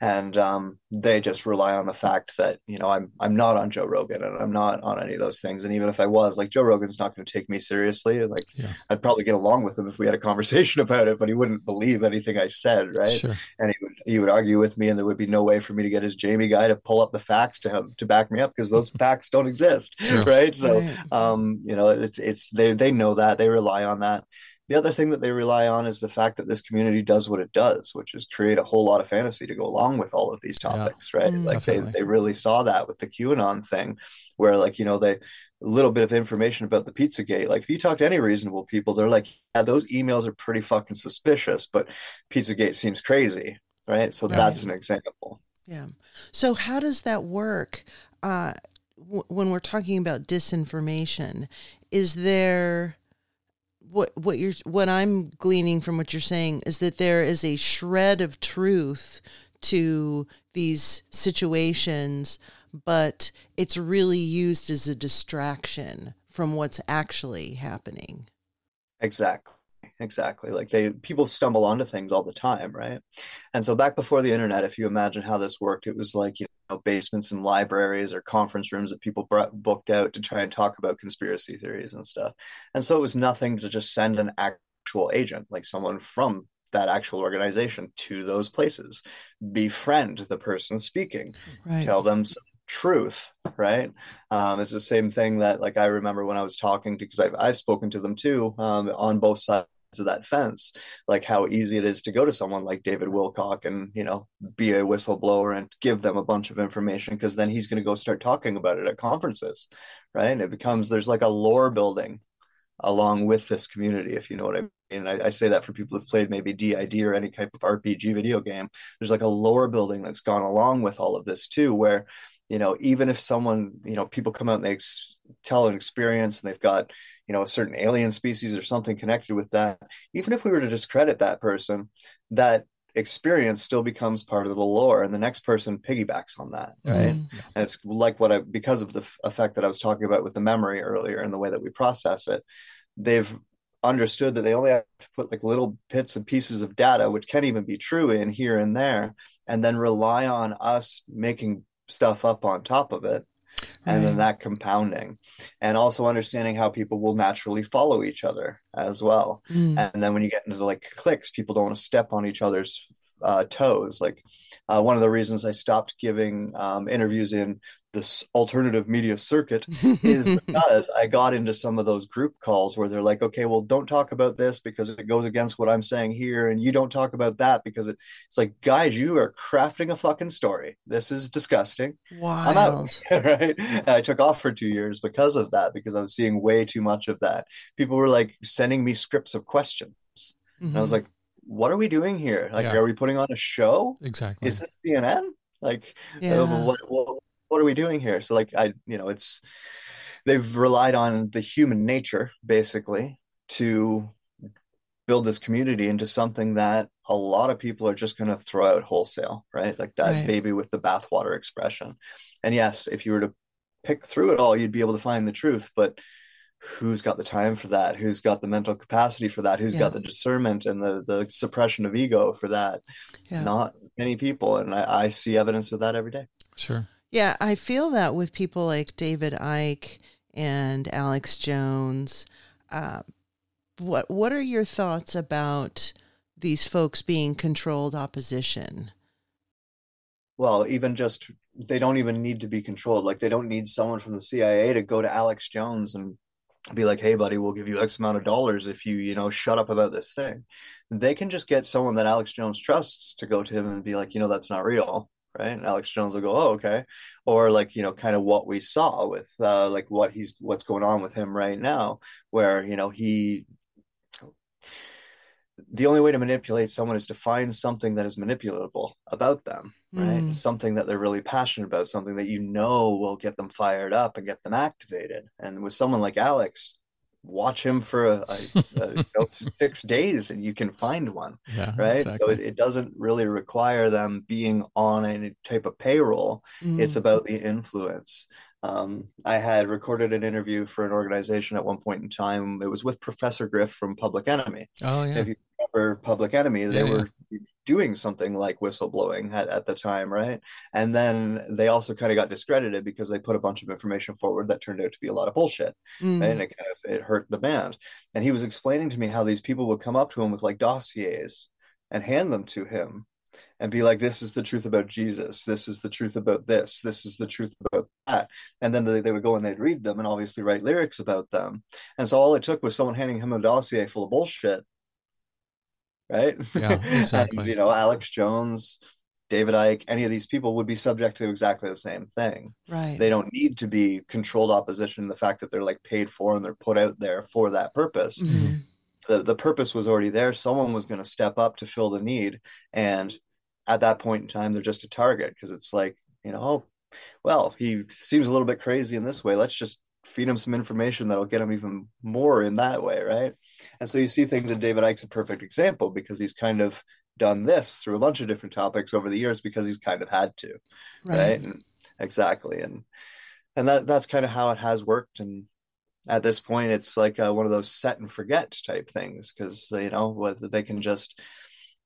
and um, they just rely on the fact that you know I'm I'm not on Joe Rogan and I'm not on any of those things. And even if I was, like Joe Rogan's not going to take me seriously. Like yeah. I'd probably get along with him if we had a conversation *laughs* about it, but he wouldn't believe anything I said, right? Sure. And he would he would argue with me, and there would be no way for me to get his Jamie guy to pull up the facts to have to back me up because those *laughs* facts don't exist, right? So um, you know, it's it's they they know that they rely on that. The other thing that they rely on is the fact that this community does what it does, which is create a whole lot of fantasy to go along with all of these topics, yeah, right? Mm, like they, they really saw that with the QAnon thing, where like, you know, they a little bit of information about the Pizzagate. Like if you talk to any reasonable people, they're like, yeah, those emails are pretty fucking suspicious, but Pizzagate seems crazy, right? So right. that's an example. Yeah. So how does that work? Uh, w- when we're talking about disinformation, is there what what you're what I'm gleaning from what you're saying is that there is a shred of truth to these situations, but it's really used as a distraction from what's actually happening. Exactly exactly like they people stumble onto things all the time right? And so back before the internet if you imagine how this worked it was like you know basements and libraries or conference rooms that people brought, booked out to try and talk about conspiracy theories and stuff. And so it was nothing to just send an actual agent like someone from that actual organization to those places. Befriend the person speaking. Right. tell them some truth right? Um, it's the same thing that like i remember when i was talking to because I've, I've spoken to them too um, on both sides of that fence like how easy it is to go to someone like david wilcock and you know be a whistleblower and give them a bunch of information because then he's going to go start talking about it at conferences right and it becomes there's like a lore building along with this community, if you know what I mean. I, I, say that for people who've played maybe D&D or any type of RPG video game. There's like a lore building that's gone along with all of this too, where, you know, even if someone, you know, people come out and they tell an experience and they've got, you know, a certain alien species or something connected with that, even if we were to discredit that person, that experience still becomes part of the lore and the next person piggybacks on that. Right. Mm-hmm. and it's like what i because of the f- effect that i was talking about with the memory earlier and the way that we process it they've understood that they only have to put like little bits and pieces of data which can even be true in here and there and then rely on us making stuff up on top of it and then that compounding and also understanding how people will naturally follow each other as well mm. and then when you get into the like cliques people don't want to step on each other's uh, toes like uh, one of the reasons I stopped giving um, interviews in this alternative media circuit is *laughs* because I got into some of those group calls where they're like, okay, well, don't talk about this because it goes against what I'm saying here, and you don't talk about that because it, it's like, guys, you are crafting a fucking story. This is disgusting. Wild. I'm out. *laughs* right? And I took off for two years because of that because I was seeing way too much of that. People were like sending me scripts of questions. Mm-hmm. And I was mm-hmm. like, what are we doing here? Like, yeah. are we putting on a show? Exactly. Is this CNN? Like, yeah. uh, what, what, what are we doing here? So, like, I, you know, it's they've relied on the human nature basically to build this community into something that a lot of people are just going to throw out wholesale, right? Like that right. baby with the bathwater expression. And yes, if you were to pick through it all, you'd be able to find the truth, but who's got the time for that who's got the mental capacity for that Who's yeah. got the discernment and the the suppression of ego for that. Yeah. not many people and I, I, see evidence of that every day. Sure. Yeah i feel that with people like david icke and alex jones. Uh, what what are your thoughts about these folks being controlled opposition? Well even just they don't even need to be controlled. Like they don't need someone from the cia to go to alex jones and be like, hey, buddy, we'll give you X amount of dollars if you, you know, shut up about this thing. They can just get someone that Alex Jones trusts to go to him and be like, you know, that's not real. Right. And Alex Jones will go, oh, okay. Or like, you know, kind of what we saw with uh, like what he's, what's going on with him right now, where, you know, he the only way to manipulate someone is to find something that is manipulatable about them, right? Mm. Something that they're really passionate about, something that you know will get them fired up and get them activated. And with someone like Alex, watch him for a, a, a you know, *laughs* six days and you can find one, yeah, right? Exactly. So it, it, doesn't really require them being on any type of payroll. Mm. It's about the influence. Um, I had recorded an interview for an organization at one point in time. It was with Professor Griff from Public Enemy. Oh yeah. If you remember Public Enemy, they yeah, were yeah. doing something like whistleblowing at, at the time, right? And then they also kind of got discredited because they put a bunch of information forward that turned out to be a lot of bullshit, mm. right? and it kind of it hurt the band. And he was explaining to me how these people would come up to him with like dossiers and hand them to him and be like, this is the truth about Jesus. This is the truth about this. This is the truth about that. And then they, they would go and they'd read them and obviously write lyrics about them. And so all it took was someone handing him a dossier full of bullshit. Right. Yeah, *laughs* exactly. and, you know, Alex Jones, David Icke, any of these people would be subject to exactly the same thing. Right. They don't need to be controlled opposition. The fact that they're like paid for and they're put out there for that purpose. Mm-hmm. The, the purpose was already there. Someone was going to step up to fill the need. And at that point in time they're just a target because it's like you know oh, well he seems a little bit crazy in this way let's just feed him some information that'll get him even more in that way right and so you see things and david icke's a perfect example because he's kind of done this through a bunch of different topics over the years because he's kind of had to right, right? And, exactly and and that that's kind of how it has worked and at this point it's like uh, one of those set and forget type things because you know whether they can just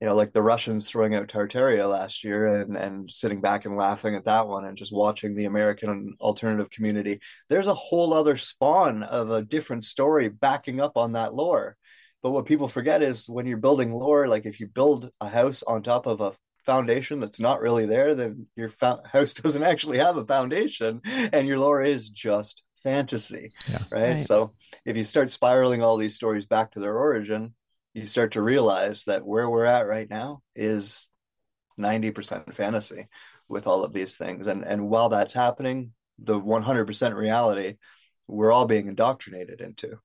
you know, like the Russians throwing out Tartaria last year and, and sitting back and laughing at that one and just watching the American alternative community. There's a whole other spawn of a different story backing up on that lore. But what people forget is when you're building lore, like if you build a house on top of a foundation that's not really there, then your fa- house *laughs* doesn't actually have a foundation and your lore is just fantasy. Yeah. Right? right? So if you start spiraling all these stories back to their origin, you start to realize that where we're at right now is 90% fantasy with all of these things and and while that's happening the 100% reality we're all being indoctrinated into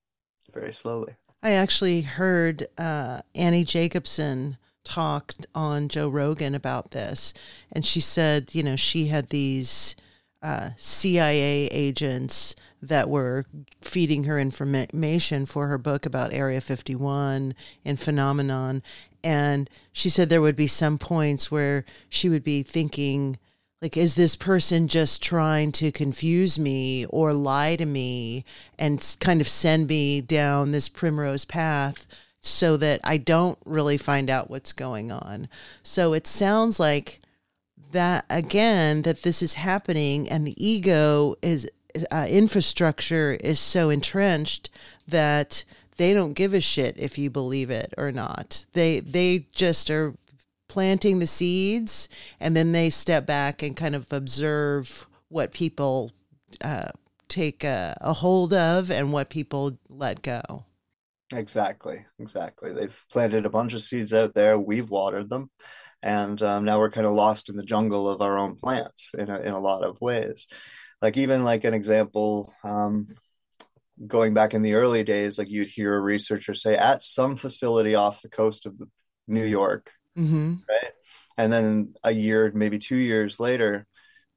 very slowly. I actually heard uh, Annie jacobsen talk on Joe Rogan about this, and she said, you know, she had these uh, CIA agents that were feeding her information for her book about Area 51 and phenomenon. And she said there would be some points where she would be thinking, like, is this person just trying to confuse me or lie to me and kind of send me down this primrose path so that I don't really find out what's going on? So it sounds like that again that this is happening and the ego is uh, infrastructure is so entrenched that they don't give a shit if you believe it or not. They they just are planting the seeds and then they step back and kind of observe what people uh, take a, a hold of and what people let go. Exactly, exactly. They've planted a bunch of seeds out there. We've watered them, and um, now we're kind of lost in the jungle of our own plants in a, in a lot of ways like even like an example um, going back in the early days like you'd hear a researcher say at some facility off the coast of the new york mm-hmm. right and then a year maybe two years later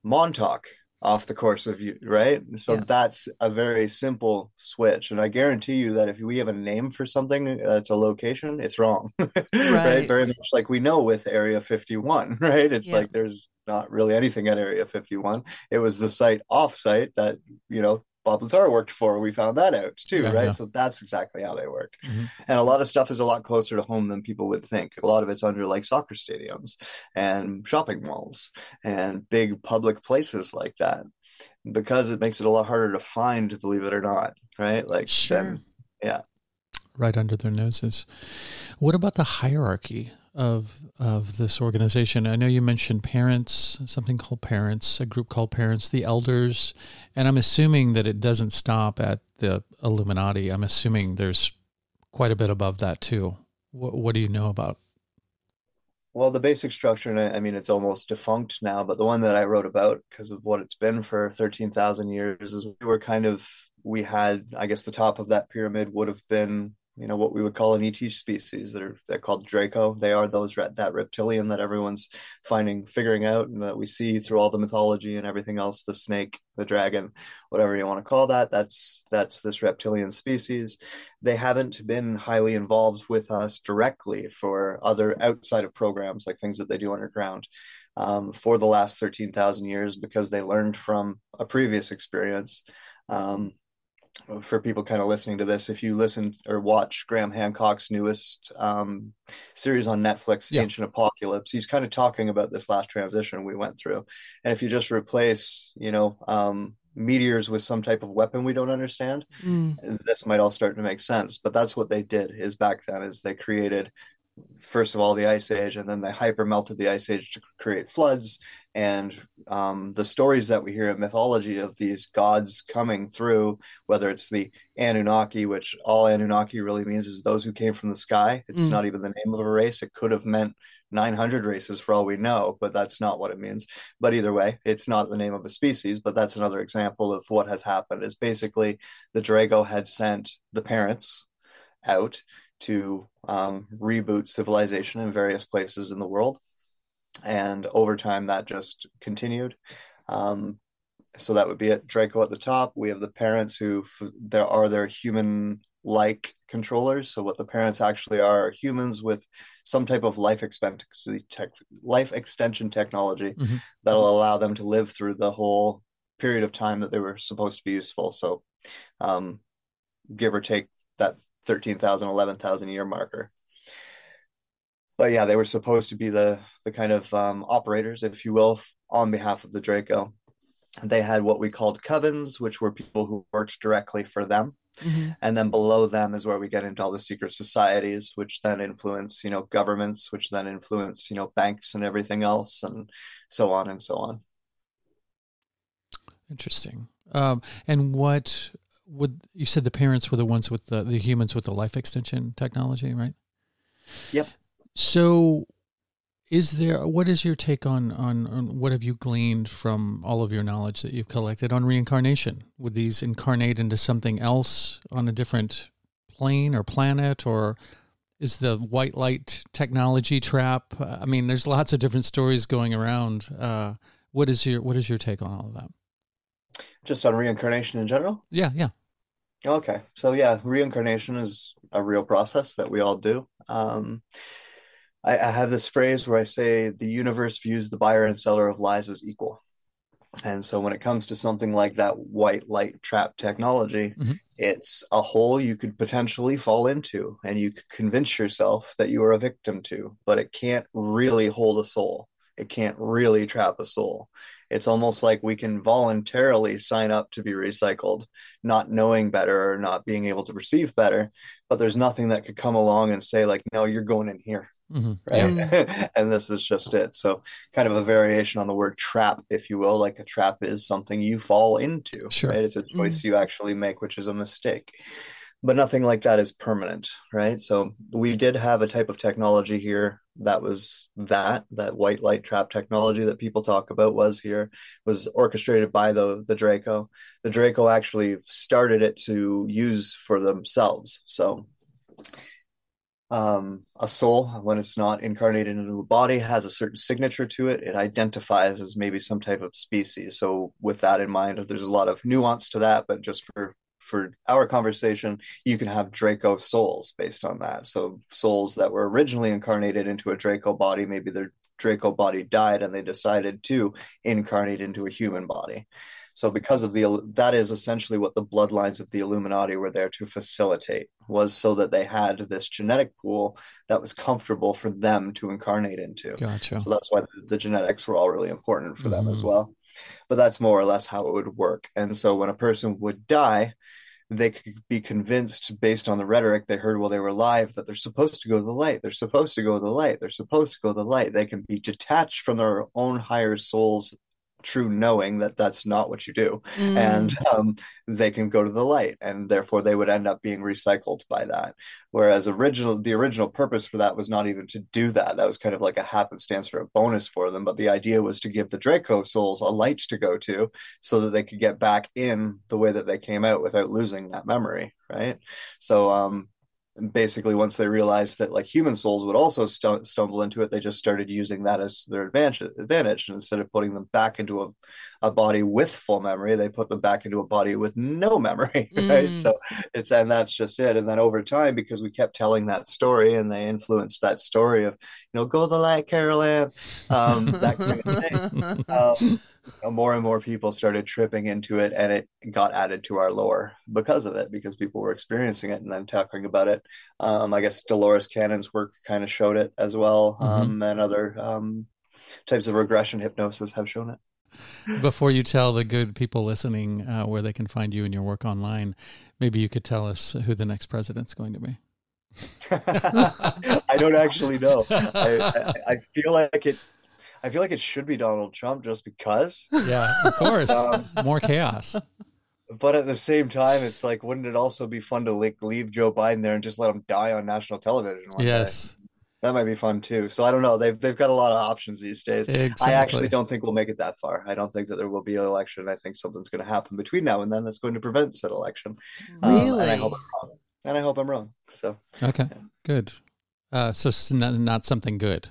montauk off the course of you right so yeah. that's a very simple switch and i guarantee you that if we have a name for something uh, that's a location it's wrong *laughs* right. right. very much like we know with area 51 *laughs* right it's yeah. like there's not really anything at area 51 it was the site off site that you know Bob Lazar worked for. We found that out too, yeah, right? Yeah. So that's exactly how they work. Mm-hmm. And a lot of stuff is a lot closer to home than people would think. A lot of it's under like soccer stadiums and shopping malls and big public places like that because it makes it a lot harder to find, believe it or not, right? Like, sure. Then, yeah. Right under their noses. What about the hierarchy of of this organization? I know you mentioned parents, something called parents, a group called parents, the elders, and I'm assuming that it doesn't stop at the Illuminati. I'm assuming there's quite a bit above that too. What, what do you know about? Well, the basic structure, and I mean, it's almost defunct now, but the one that I wrote about because of what it's been for 13,000 years is we were kind of, we had, I guess the top of that pyramid would have been you know what we would call an ET species. They're they're called Draco. They are those that reptilian that everyone's finding, figuring out, and that we see through all the mythology and everything else. The snake, the dragon, whatever you want to call that. That's that's this reptilian species. They haven't been highly involved with us directly for other outside of programs like things that they do underground. Um, for the last 13,000 years because they learned from a previous experience. Um, for people kind of listening to this, if you listen or watch Graham Hancock's newest um, series on Netflix, yeah. Ancient Apocalypse, he's kind of talking about this last transition we went through. And if you just replace, you know, um, meteors with some type of weapon we don't understand, mm. this might all start to make sense. But that's what they did is back then is they created first of all the ice age and then they hyper melted the ice age to create floods. And um, the stories that we hear in mythology of these gods coming through whether it's the anunnaki which all anunnaki really means is those who came from the sky. It's mm. not even the name of a race. It could have meant 900 races for all we know but that's not what it means. But either way it's not the name of a species but that's another example of what has happened. Is basically the draco had sent the parents out to um, reboot civilization in various places in the world. And over time, that just continued. Um, so that would be it. Draco at the top. We have the parents who there are their human like controllers. So what the parents actually are, are humans with some type of life expectancy tech, life extension technology mm-hmm. that'll allow them to live through the whole period of time that they were supposed to be useful. So um, give or take that 13,000, 11,000 year marker. But yeah, they were supposed to be the the kind of um, operators, if you will, on behalf of the Draco. They had what we called covens, which were people who worked directly for them. Mm-hmm. And then below them is where we get into all the secret societies, which then influence, you know, governments, which then influence, you know, banks and everything else, and so on and so on. Interesting. Um, and what would you said the parents were the ones with the the humans with the life extension technology, right? Yep. So is there what is your take on, on on what have you gleaned from all of your knowledge that you've collected on reincarnation? Would these incarnate into something else on a different plane or planet, or is the white light technology trap? I mean, there's lots of different stories going around. Uh, what is your what is your take on all of that? Just on reincarnation in general? Yeah, yeah. Okay. So yeah, reincarnation is a real process that we all do. Um, I, I have this phrase where I say the universe views the buyer and seller of lies as equal. And so when it comes to something like that white light trap technology, Mhm. it's a hole you could potentially fall into and you could convince yourself that you are a victim to, but it can't really hold a soul. It can't really trap a soul. It's almost like we can voluntarily sign up to be recycled, not knowing better or not being able to perceive better, but there's nothing that could come along and say like, no, you're going in here hmm *laughs* right? *laughs* and this is just it. So, kind of a variation on the word trap, if you will. Like a trap is something you fall into, Sure. right? It's a choice you actually make, which is a mistake. But nothing like that is permanent, right? So, we did have a type of technology here that was that that white light trap technology that people talk about was here was orchestrated by the the Draco. The Draco actually started it to use for themselves. So um, a soul, when it's not incarnated into a body, has a certain signature to it. It identifies as maybe some type of species. So, with that in mind, there's a lot of nuance to that. But just for for our conversation, you can have Draco souls based on that. So, souls that were originally incarnated into a Draco body, maybe their Draco body died and they decided to incarnate into a human body. So because of the that is essentially what the bloodlines of the Illuminati were there to facilitate was so that they had this genetic pool that was comfortable for them to incarnate into. Gotcha. So that's why the, the genetics were all really important for them as Mhm. well. But that's more or less how it would work. And so when a person would die, they could be convinced based on the rhetoric they heard while they were alive that they're supposed to go to the light. They're supposed to go to the light. They're supposed to go to the light. They can be detached from their own higher soul's true knowing that that's not what you do. Mm. and um, they can go to the light and therefore they would end up being recycled by that. Whereas original the original purpose for that was not even to do that. That was kind of like a happenstance or a bonus for them. But the idea was to give the draco souls a light to go to so that they could get back in the way that they came out without losing that memory right? So um basically once they realized that like human souls would also stu- stumble into it they just started using that as their advantage advantage. And instead of putting them back into a, a body with full memory they put them back into a body with no *laughs* memory right? Mm. so it's and that's just it. And then over time because we kept telling that story and they influenced that story of you know go the light Carol Anne, um that kind of thing. *laughs* Um, know, more and more people started tripping into it and it got added to our lore because of it because people were experiencing it and then talking about it. Um, i guess dolores cannon's work kind of showed it as well um, and other um, types of regression hypnosis have shown it. Before you tell the good people listening uh, where they can find you and your work online, maybe you could tell us who the next president's going to be. *laughs* i don't actually know. *laughs* I, I, I feel like it i feel like it should be donald trump just because Yeah, of course. Um, More chaos. But at the same time, it's like, wouldn't it also be fun to like leave Joe Biden there and just let him die on national television? one day? Yes, that might be fun too. So I don't know. They've they've got a lot of options these days. exactly. I actually don't think we'll make it that far. I don't think that there will be an election. I think something's going to happen between now and then that's going to prevent said election. Um, really? and I hope I'm wrong. And I hope I'm wrong. So Okay, good. Uh, so not, not something good.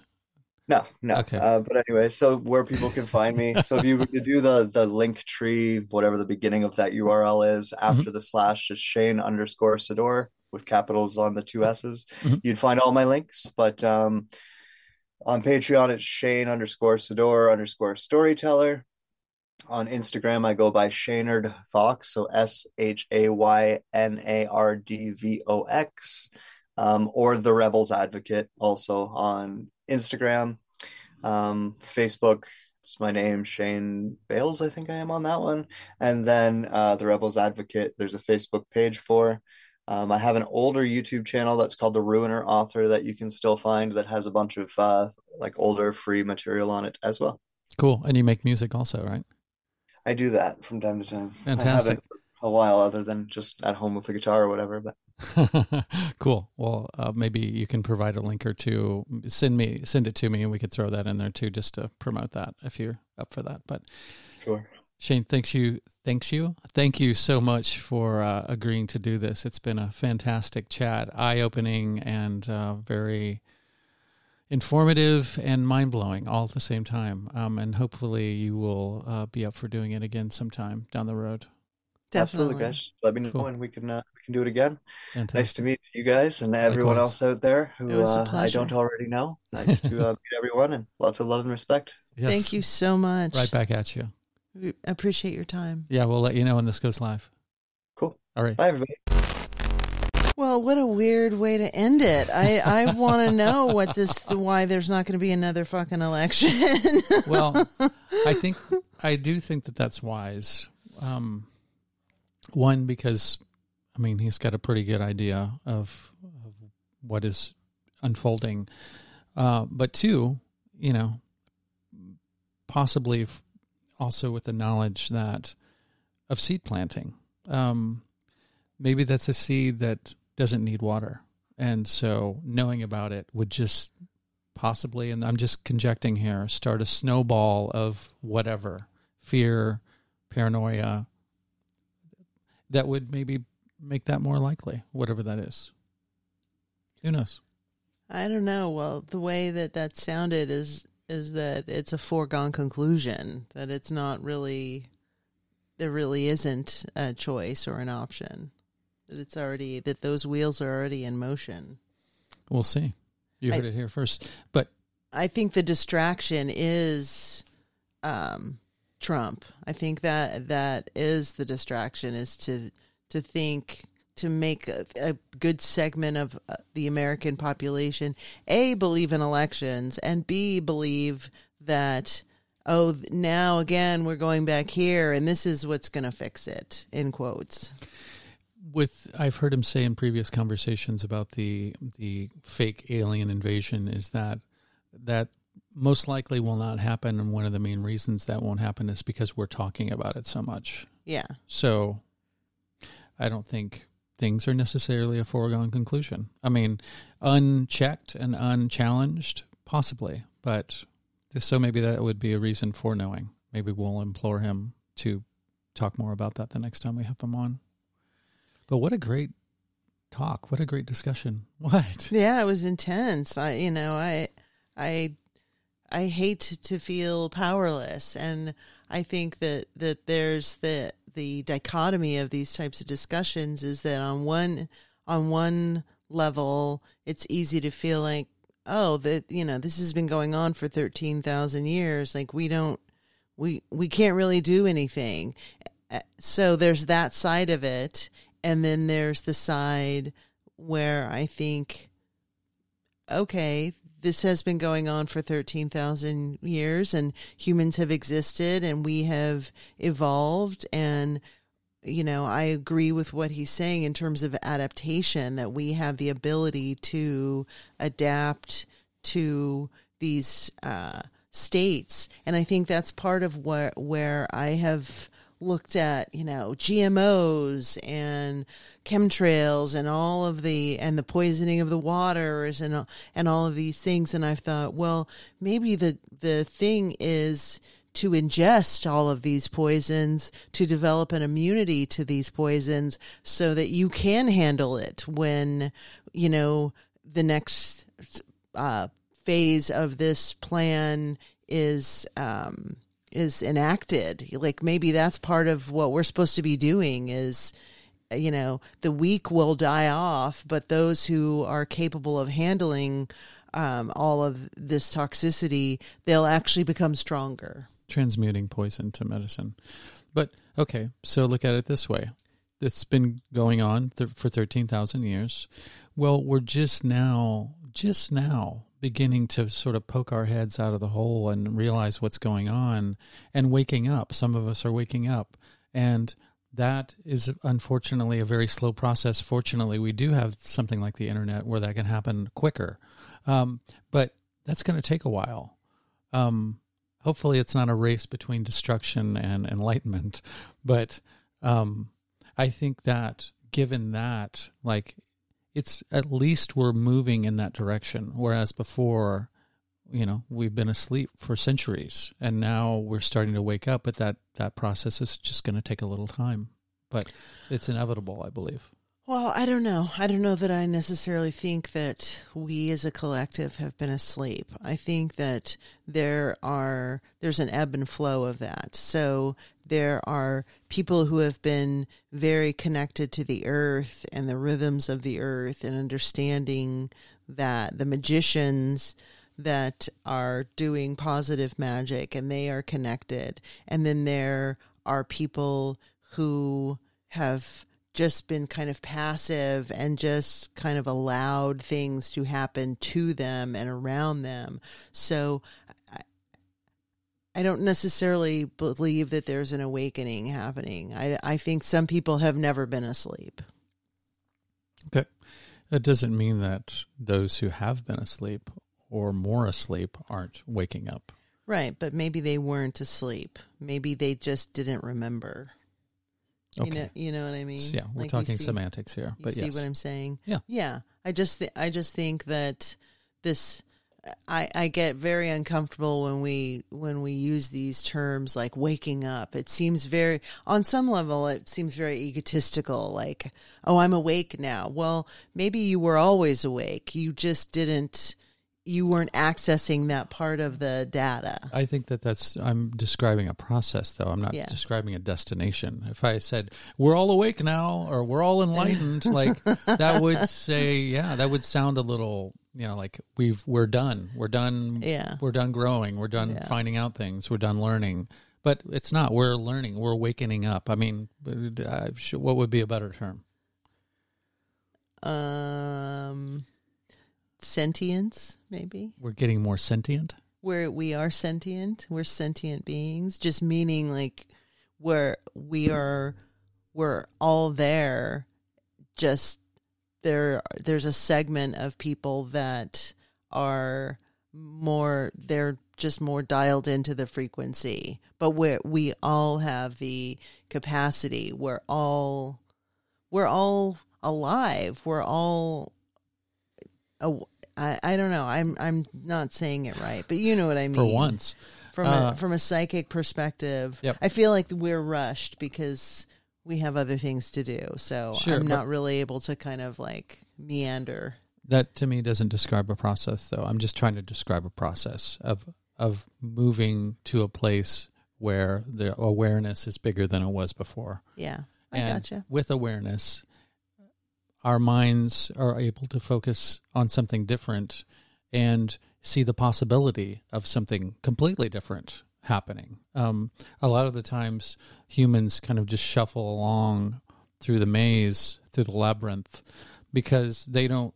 No, no. Okay. Uh, but anyway, so where people can find me. So if you, you do the the link tree, whatever the beginning of that URL is, *laughs* after the slash is Shane underscore Sedore with capitals on the two S's. Mhm. You'd find all my links. But um, on Patreon, it's Shane underscore Sedore underscore storyteller. On Instagram, I go by Shaynard Fox, so S H A Y N A R D V O X, um, or the Rebels Advocate, also on Instagram, um, Facebook. It's my name, Shane Bales. I think I am on that one, and then uh, the Rebels Advocate. There's a Facebook page for. Um, I have an older YouTube channel that's called the Ruiner Author that you can still find that has a bunch of uh, like older free material on it as well. Cool. And you make music also, right? I do that from time to time. I Fantastic. a while, other than just at home with the guitar or whatever. But *laughs* cool. Well, uh, maybe you can provide a link or two. Send me, send it to me, and we could throw that in there too, just to promote that if you're up for that. But sure. Shane, thanks you, thanks you, thank you so much for uh, agreeing to do this. It's been a fantastic chat, eye-opening and uh, very informative and mind-blowing all at the same time. Um, and hopefully, you will uh, be up for doing it again sometime down the road. Absolutely, guys. Let me know Cool. and we can uh, we can do it again. Fantastic. Nice to meet you guys and everyone Likewise. else out there who uh, I don't already know. Nice to *laughs* uh, meet everyone and lots of love and respect. Yes. Thank you so much. Right back at you. We appreciate your time. Yeah, we'll let you know when this goes live. Cool. All right. Bye, everybody. Well, what a weird way to end it. I, I want to know what this, why there's not going to be another fucking election. *laughs* well, I think I do think that that's wise. Um, one because I mean he's got a pretty good idea of, of what is unfolding, uh, but two, you know, possibly f- also with the knowledge that of seed planting. Um, maybe that's a seed that doesn't need water, and so knowing about it would just possibly, and I'm just conjecting here, start a snowball of whatever fear, paranoia that would maybe make that more likely, whatever that is. Who knows? I don't know. Well, the way that that sounded is is that it's a foregone conclusion that it's not really there really isn't a choice or an option. That it's already that those wheels are already in motion. We'll see. You I- heard it here first. But I think the distraction is um, Trump. I think that that is the distraction is to to think to make a, a good segment of uh, the American population a believe in elections and b believe that oh now again we're going back here and this is what's going to fix it in quotes. with I've heard him say in previous conversations about the the fake alien invasion is that that most likely will not happen and one of the main reasons that won't happen is because we're talking about it so much. Yeah. So I don't think things are necessarily a foregone conclusion. I mean, unchecked and unchallenged, possibly, but so maybe that would be a reason for knowing. Maybe we'll implore him to talk more about that the next time we have him on. But what a great talk! What a great discussion! *laughs* What? Yeah, it was intense. I, you know, I, I, I hate to feel powerless, and I think that that there's the the dichotomy of these types of discussions is that on one on one level, it's easy to feel like, oh, that you know, this has been going on for thirteen thousand years. Like we don't, we we can't really do anything. Uh, So there's that side of it, and then there's the side where I think, okay, this has been going on for 13,000 years and humans have existed and we have evolved. And, you know, I agree with what he's saying in terms of adaptation, that we have the ability to adapt to these uh, states. And I think that's part of where, where I have looked at, you know, GMOs and chemtrails and all of the and the poisoning of the waters and and all of these things. And I thought, well, maybe the the thing is to ingest all of these poisons to develop an immunity to these poisons so that you can handle it when you know the next uh, phase of this plan is um, is enacted. Like maybe that's part of what we're supposed to be doing is you know the weak will die off, but those who are capable of handling um, all of this toxicity, they'll actually become stronger. Transmuting poison to medicine. But okay, so look at it this way. It's been going on th- for 13,000 years. Well, we're just now, just now beginning to sort of poke our heads out of the hole and realize what's going on and waking up. Some of us are waking up. And that is unfortunately a very slow process. Fortunately, we do have something like the internet where that can happen quicker. Um, but that's going to take a while. Um, hopefully, it's not a race between destruction and enlightenment. But um, I think that given that, like, it's at least we're moving in that direction. Whereas before, you know we've been asleep for centuries and now we're starting to wake up but that that process is just going to take a little time but it's inevitable i believe Well, I don't know. I don't know that I necessarily think that we as a collective have been asleep. I think that there are there's an ebb and flow of that. So there are people who have been very connected to the earth and the rhythms of the earth and understanding that the magicians that are doing positive magic and they are connected. And then there are people who have just been kind of passive and just kind of allowed things to happen to them and around them. So I, don't necessarily believe that there's an awakening happening. I, I think some people have never been asleep. okay that doesn't mean that those who have been asleep or more asleep aren't waking up Right, but maybe they weren't asleep. Maybe they just didn't remember. okay You know, you know what I mean? So, yeah we're Like talking see- semantics here You but see yes what I'm saying? Yeah. Yeah. I just th- I just think that this I I get very uncomfortable when we when we use these terms like waking up. It seems very on some level it seems very egotistical like, "Oh, I'm awake now." Well, maybe you were always awake. You just didn't you weren't accessing that part of the data. I think that that's I'm describing a process though. I'm not Yeah. describing a destination. If I said we're all awake now or we're all enlightened, like that would *laughs* say, yeah, that would sound a little, you know, like we've we're done. We're done. Yeah. We're done growing. We're done Yeah. finding out things. We're done learning. But it's not. We're learning. We're awakening up. I mean, uh, what would be a better term? Um sentience maybe. We're getting more sentient. where we are sentient we're sentient beings just meaning like where we are we're all there just there there's a segment of people that are more they're just more dialed into the frequency but we we all have the capacity we're all we're all alive we're all I, I don't know. I'm I'm not saying it right, but you know what I mean. For once, from Uh, a, from a psychic perspective, Yep. I feel like we're rushed because we have other things to do. So Sure, I'm not really able to kind of like meander. That to me doesn't describe a process, though. I'm just trying to describe a process of of moving to a place where the awareness is bigger than it was before. Yeah, I and gotcha. with awareness, our minds are able to focus on something different and see the possibility of something completely different happening. Um, a lot of the times, humans kind of just shuffle along through the maze, through the labyrinth, because they don't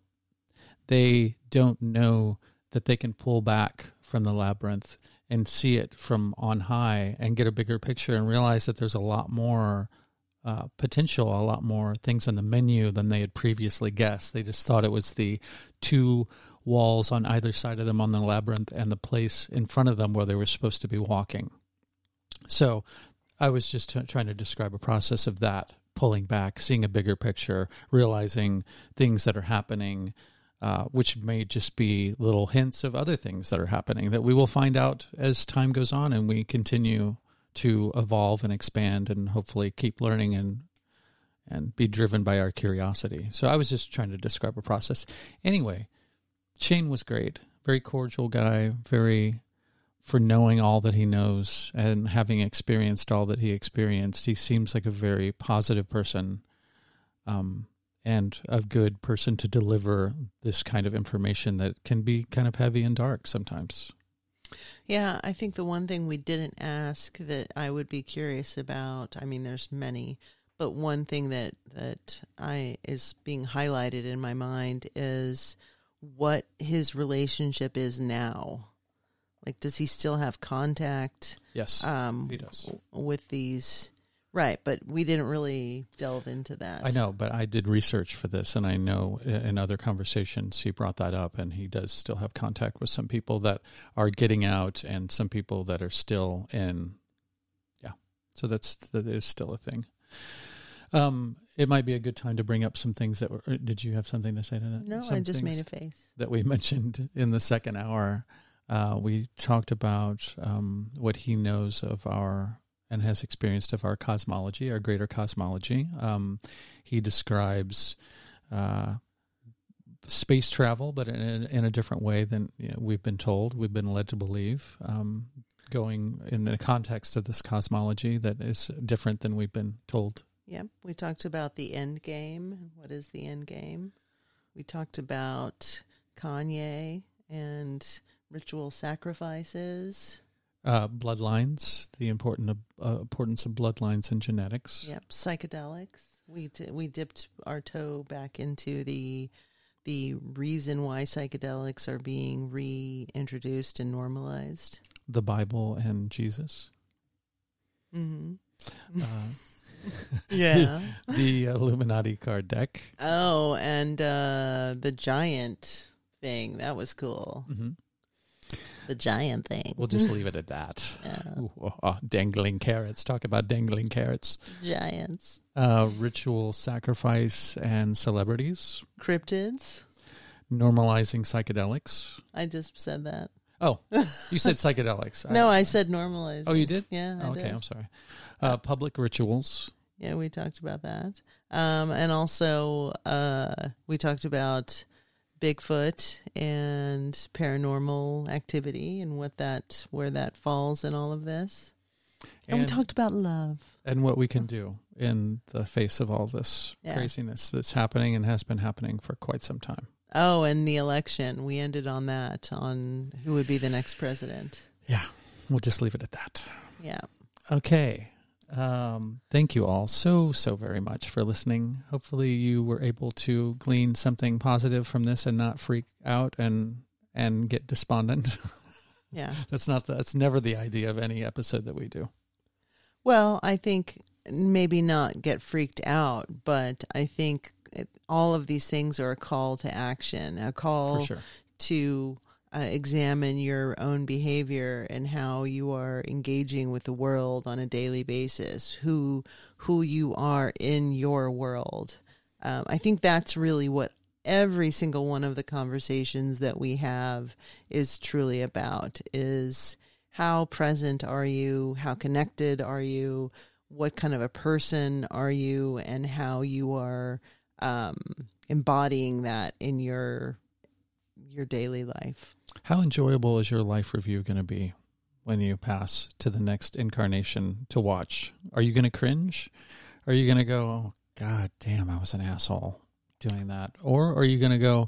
they don't know that they can pull back from the labyrinth and see it from on high and get a bigger picture and realize that there's a lot more uh, potential, a lot more things on the menu than they had previously guessed. They just thought it was the two walls on either side of them on the labyrinth and the place in front of them where they were supposed to be walking. So I was just t- trying to describe a process of that, pulling back, seeing a bigger picture, realizing things that are happening, uh, which may just be little hints of other things that are happening that we will find out as time goes on and we continue to evolve and expand and hopefully keep learning and and be driven by our curiosity. So I was just trying to describe a process. Anyway, Shane was great. Very cordial guy, very for knowing all that he knows and having experienced all that he experienced. He seems like a very positive person. Um and a good person to deliver this kind of information that can be kind of heavy and dark sometimes. Yeah, I think the one thing we didn't ask that I would be curious about. I mean, there's many, but one thing that that I is being highlighted in my mind is what his relationship is now. Like, does he still have contact Yes, um, he does. with these? Right, but we didn't really delve into that. I know, but I did research for this, and I know in other conversations he brought that up, and he does still have contact with some people that are getting out, and some people that are still in. Yeah, so that's that is still a thing. Um, it might be a good time to bring up some things that were. uh, Did you have something to say to that? No, Some I just made a face. that we *laughs* mentioned in the second hour Uh, we talked about um, what he knows of our and has experienced of our cosmology, our greater cosmology. Um, he describes uh, space travel, but in a, in a different way than you know, we've been told, we've been led to believe. Um, going in the context of this cosmology that is different than we've been told. Yep. We talked about the end game. What is the end game? We talked about Kanye and ritual sacrifices. Uh, bloodlines, the important uh, importance of bloodlines and genetics. Yep, psychedelics. We t- we dipped our toe back into the the reason why psychedelics are being reintroduced and normalized. The Bible and Jesus. Mm-hmm. Uh, *laughs* Yeah. the Illuminati card deck. oh, and uh, the giant thing that was cool. hmm The giant thing. We'll just leave it at that. *laughs* Yeah. Ooh, oh, oh, dangling carrots. Talk about dangling carrots. Giants. Uh, ritual sacrifice and celebrities. Cryptids. Normalizing psychedelics. I just said that. Oh, *laughs* you said psychedelics. No, I said normalized. Oh, you did? Yeah, I okay, did. I'm sorry. Uh, public rituals. Yeah, we talked about that. Um, and also, uh, we talked about Bigfoot and paranormal activity and what that, where that falls in all of this. And, we talked about love. and what we can do in the face of all this Yeah. craziness that's happening and has been happening for quite some time. Oh, and the election. We ended on that, on who would be the next president. Yeah, we'll just leave it at that. Yeah. Okay. Um, thank you all so, so very much for listening. Hopefully, you were able to glean something positive from this and not freak out and and get despondent. *laughs* Yeah. that's not the, that's never the idea of any episode that we do. Well, I think maybe not get freaked out, but I think it, all of these things are a call to action, a call sure. to uh, examine your own behavior and how you are engaging with the world on a daily basis, who who you are in your world. Um, I think that's really what every single one of the conversations that we have is truly about is how present are you? How connected are you? What kind of a person are you? And how you are um, embodying that in your your daily life How enjoyable is your life review going to be when you pass to the next incarnation to watch? Are you going to cringe? Are you going to go, oh, God damn, I was an asshole doing that? Or are you going to go,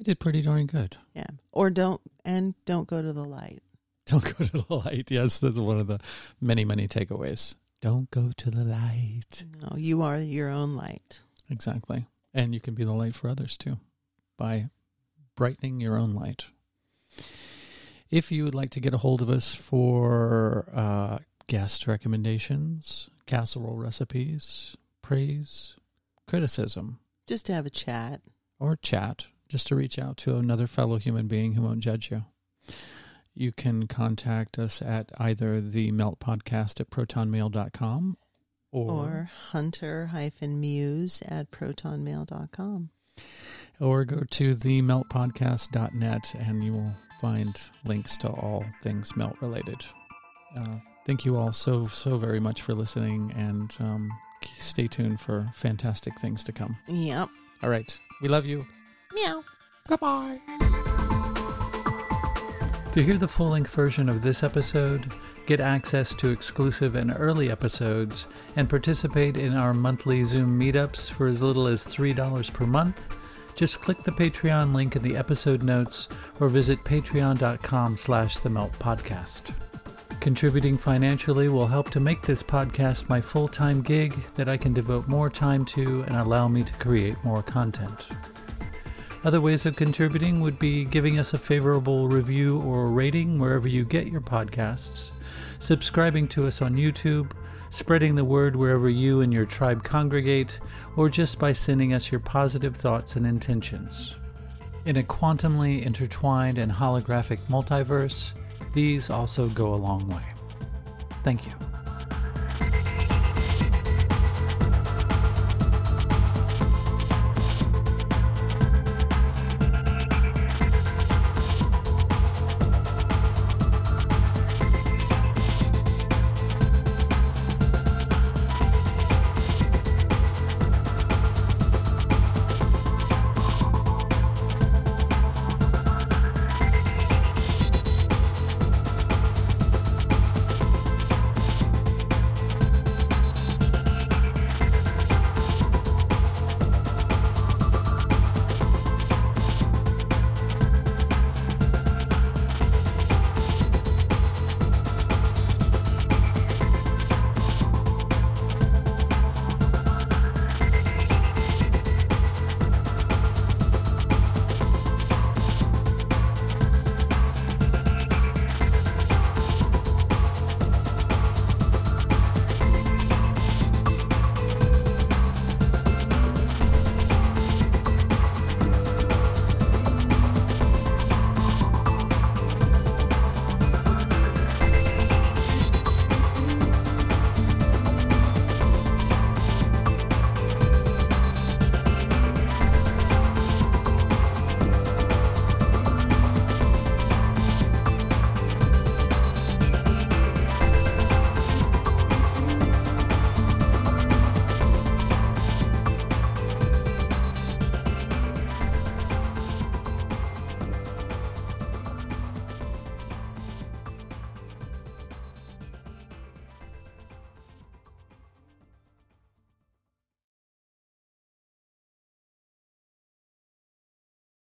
I did pretty darn good? yeah or don't and don't go to the light *laughs* Don't go to the light. Yes, that's one of the many, many takeaways. Don't go to the light. no you are your own light Exactly. And you can be the light for others too by brightening your own light. If you would like to get a hold of us for uh, guest recommendations, casserole recipes, praise, criticism, just to have a chat or chat, just to reach out to another fellow human being who won't judge you. You can contact us at either the melt podcast at protonmail.com or, or hunter hyphen muse at protonmail.com or go to the meltpodcast.net and you will find links to all things melt related. Uh, thank you all so, so very much for listening and um, stay tuned for fantastic things to come. yep All right. We love you. meow Goodbye. To hear the full length version of this episode, get access to exclusive and early episodes, and participate in our monthly Zoom meetups for as little as $3 per month, just click the Patreon link in the episode notes or visit patreon.com slash the melt podcast. Contributing financially will help to make this podcast my full-time gig that I can devote more time to and allow me to create more content. Other ways of contributing would be giving us a favorable review or rating wherever you get your podcasts, subscribing to us on YouTube, spreading the word wherever you and your tribe congregate, or just by sending us your positive thoughts and intentions. In a quantumly intertwined and holographic multiverse, these also go a long way. Thank you.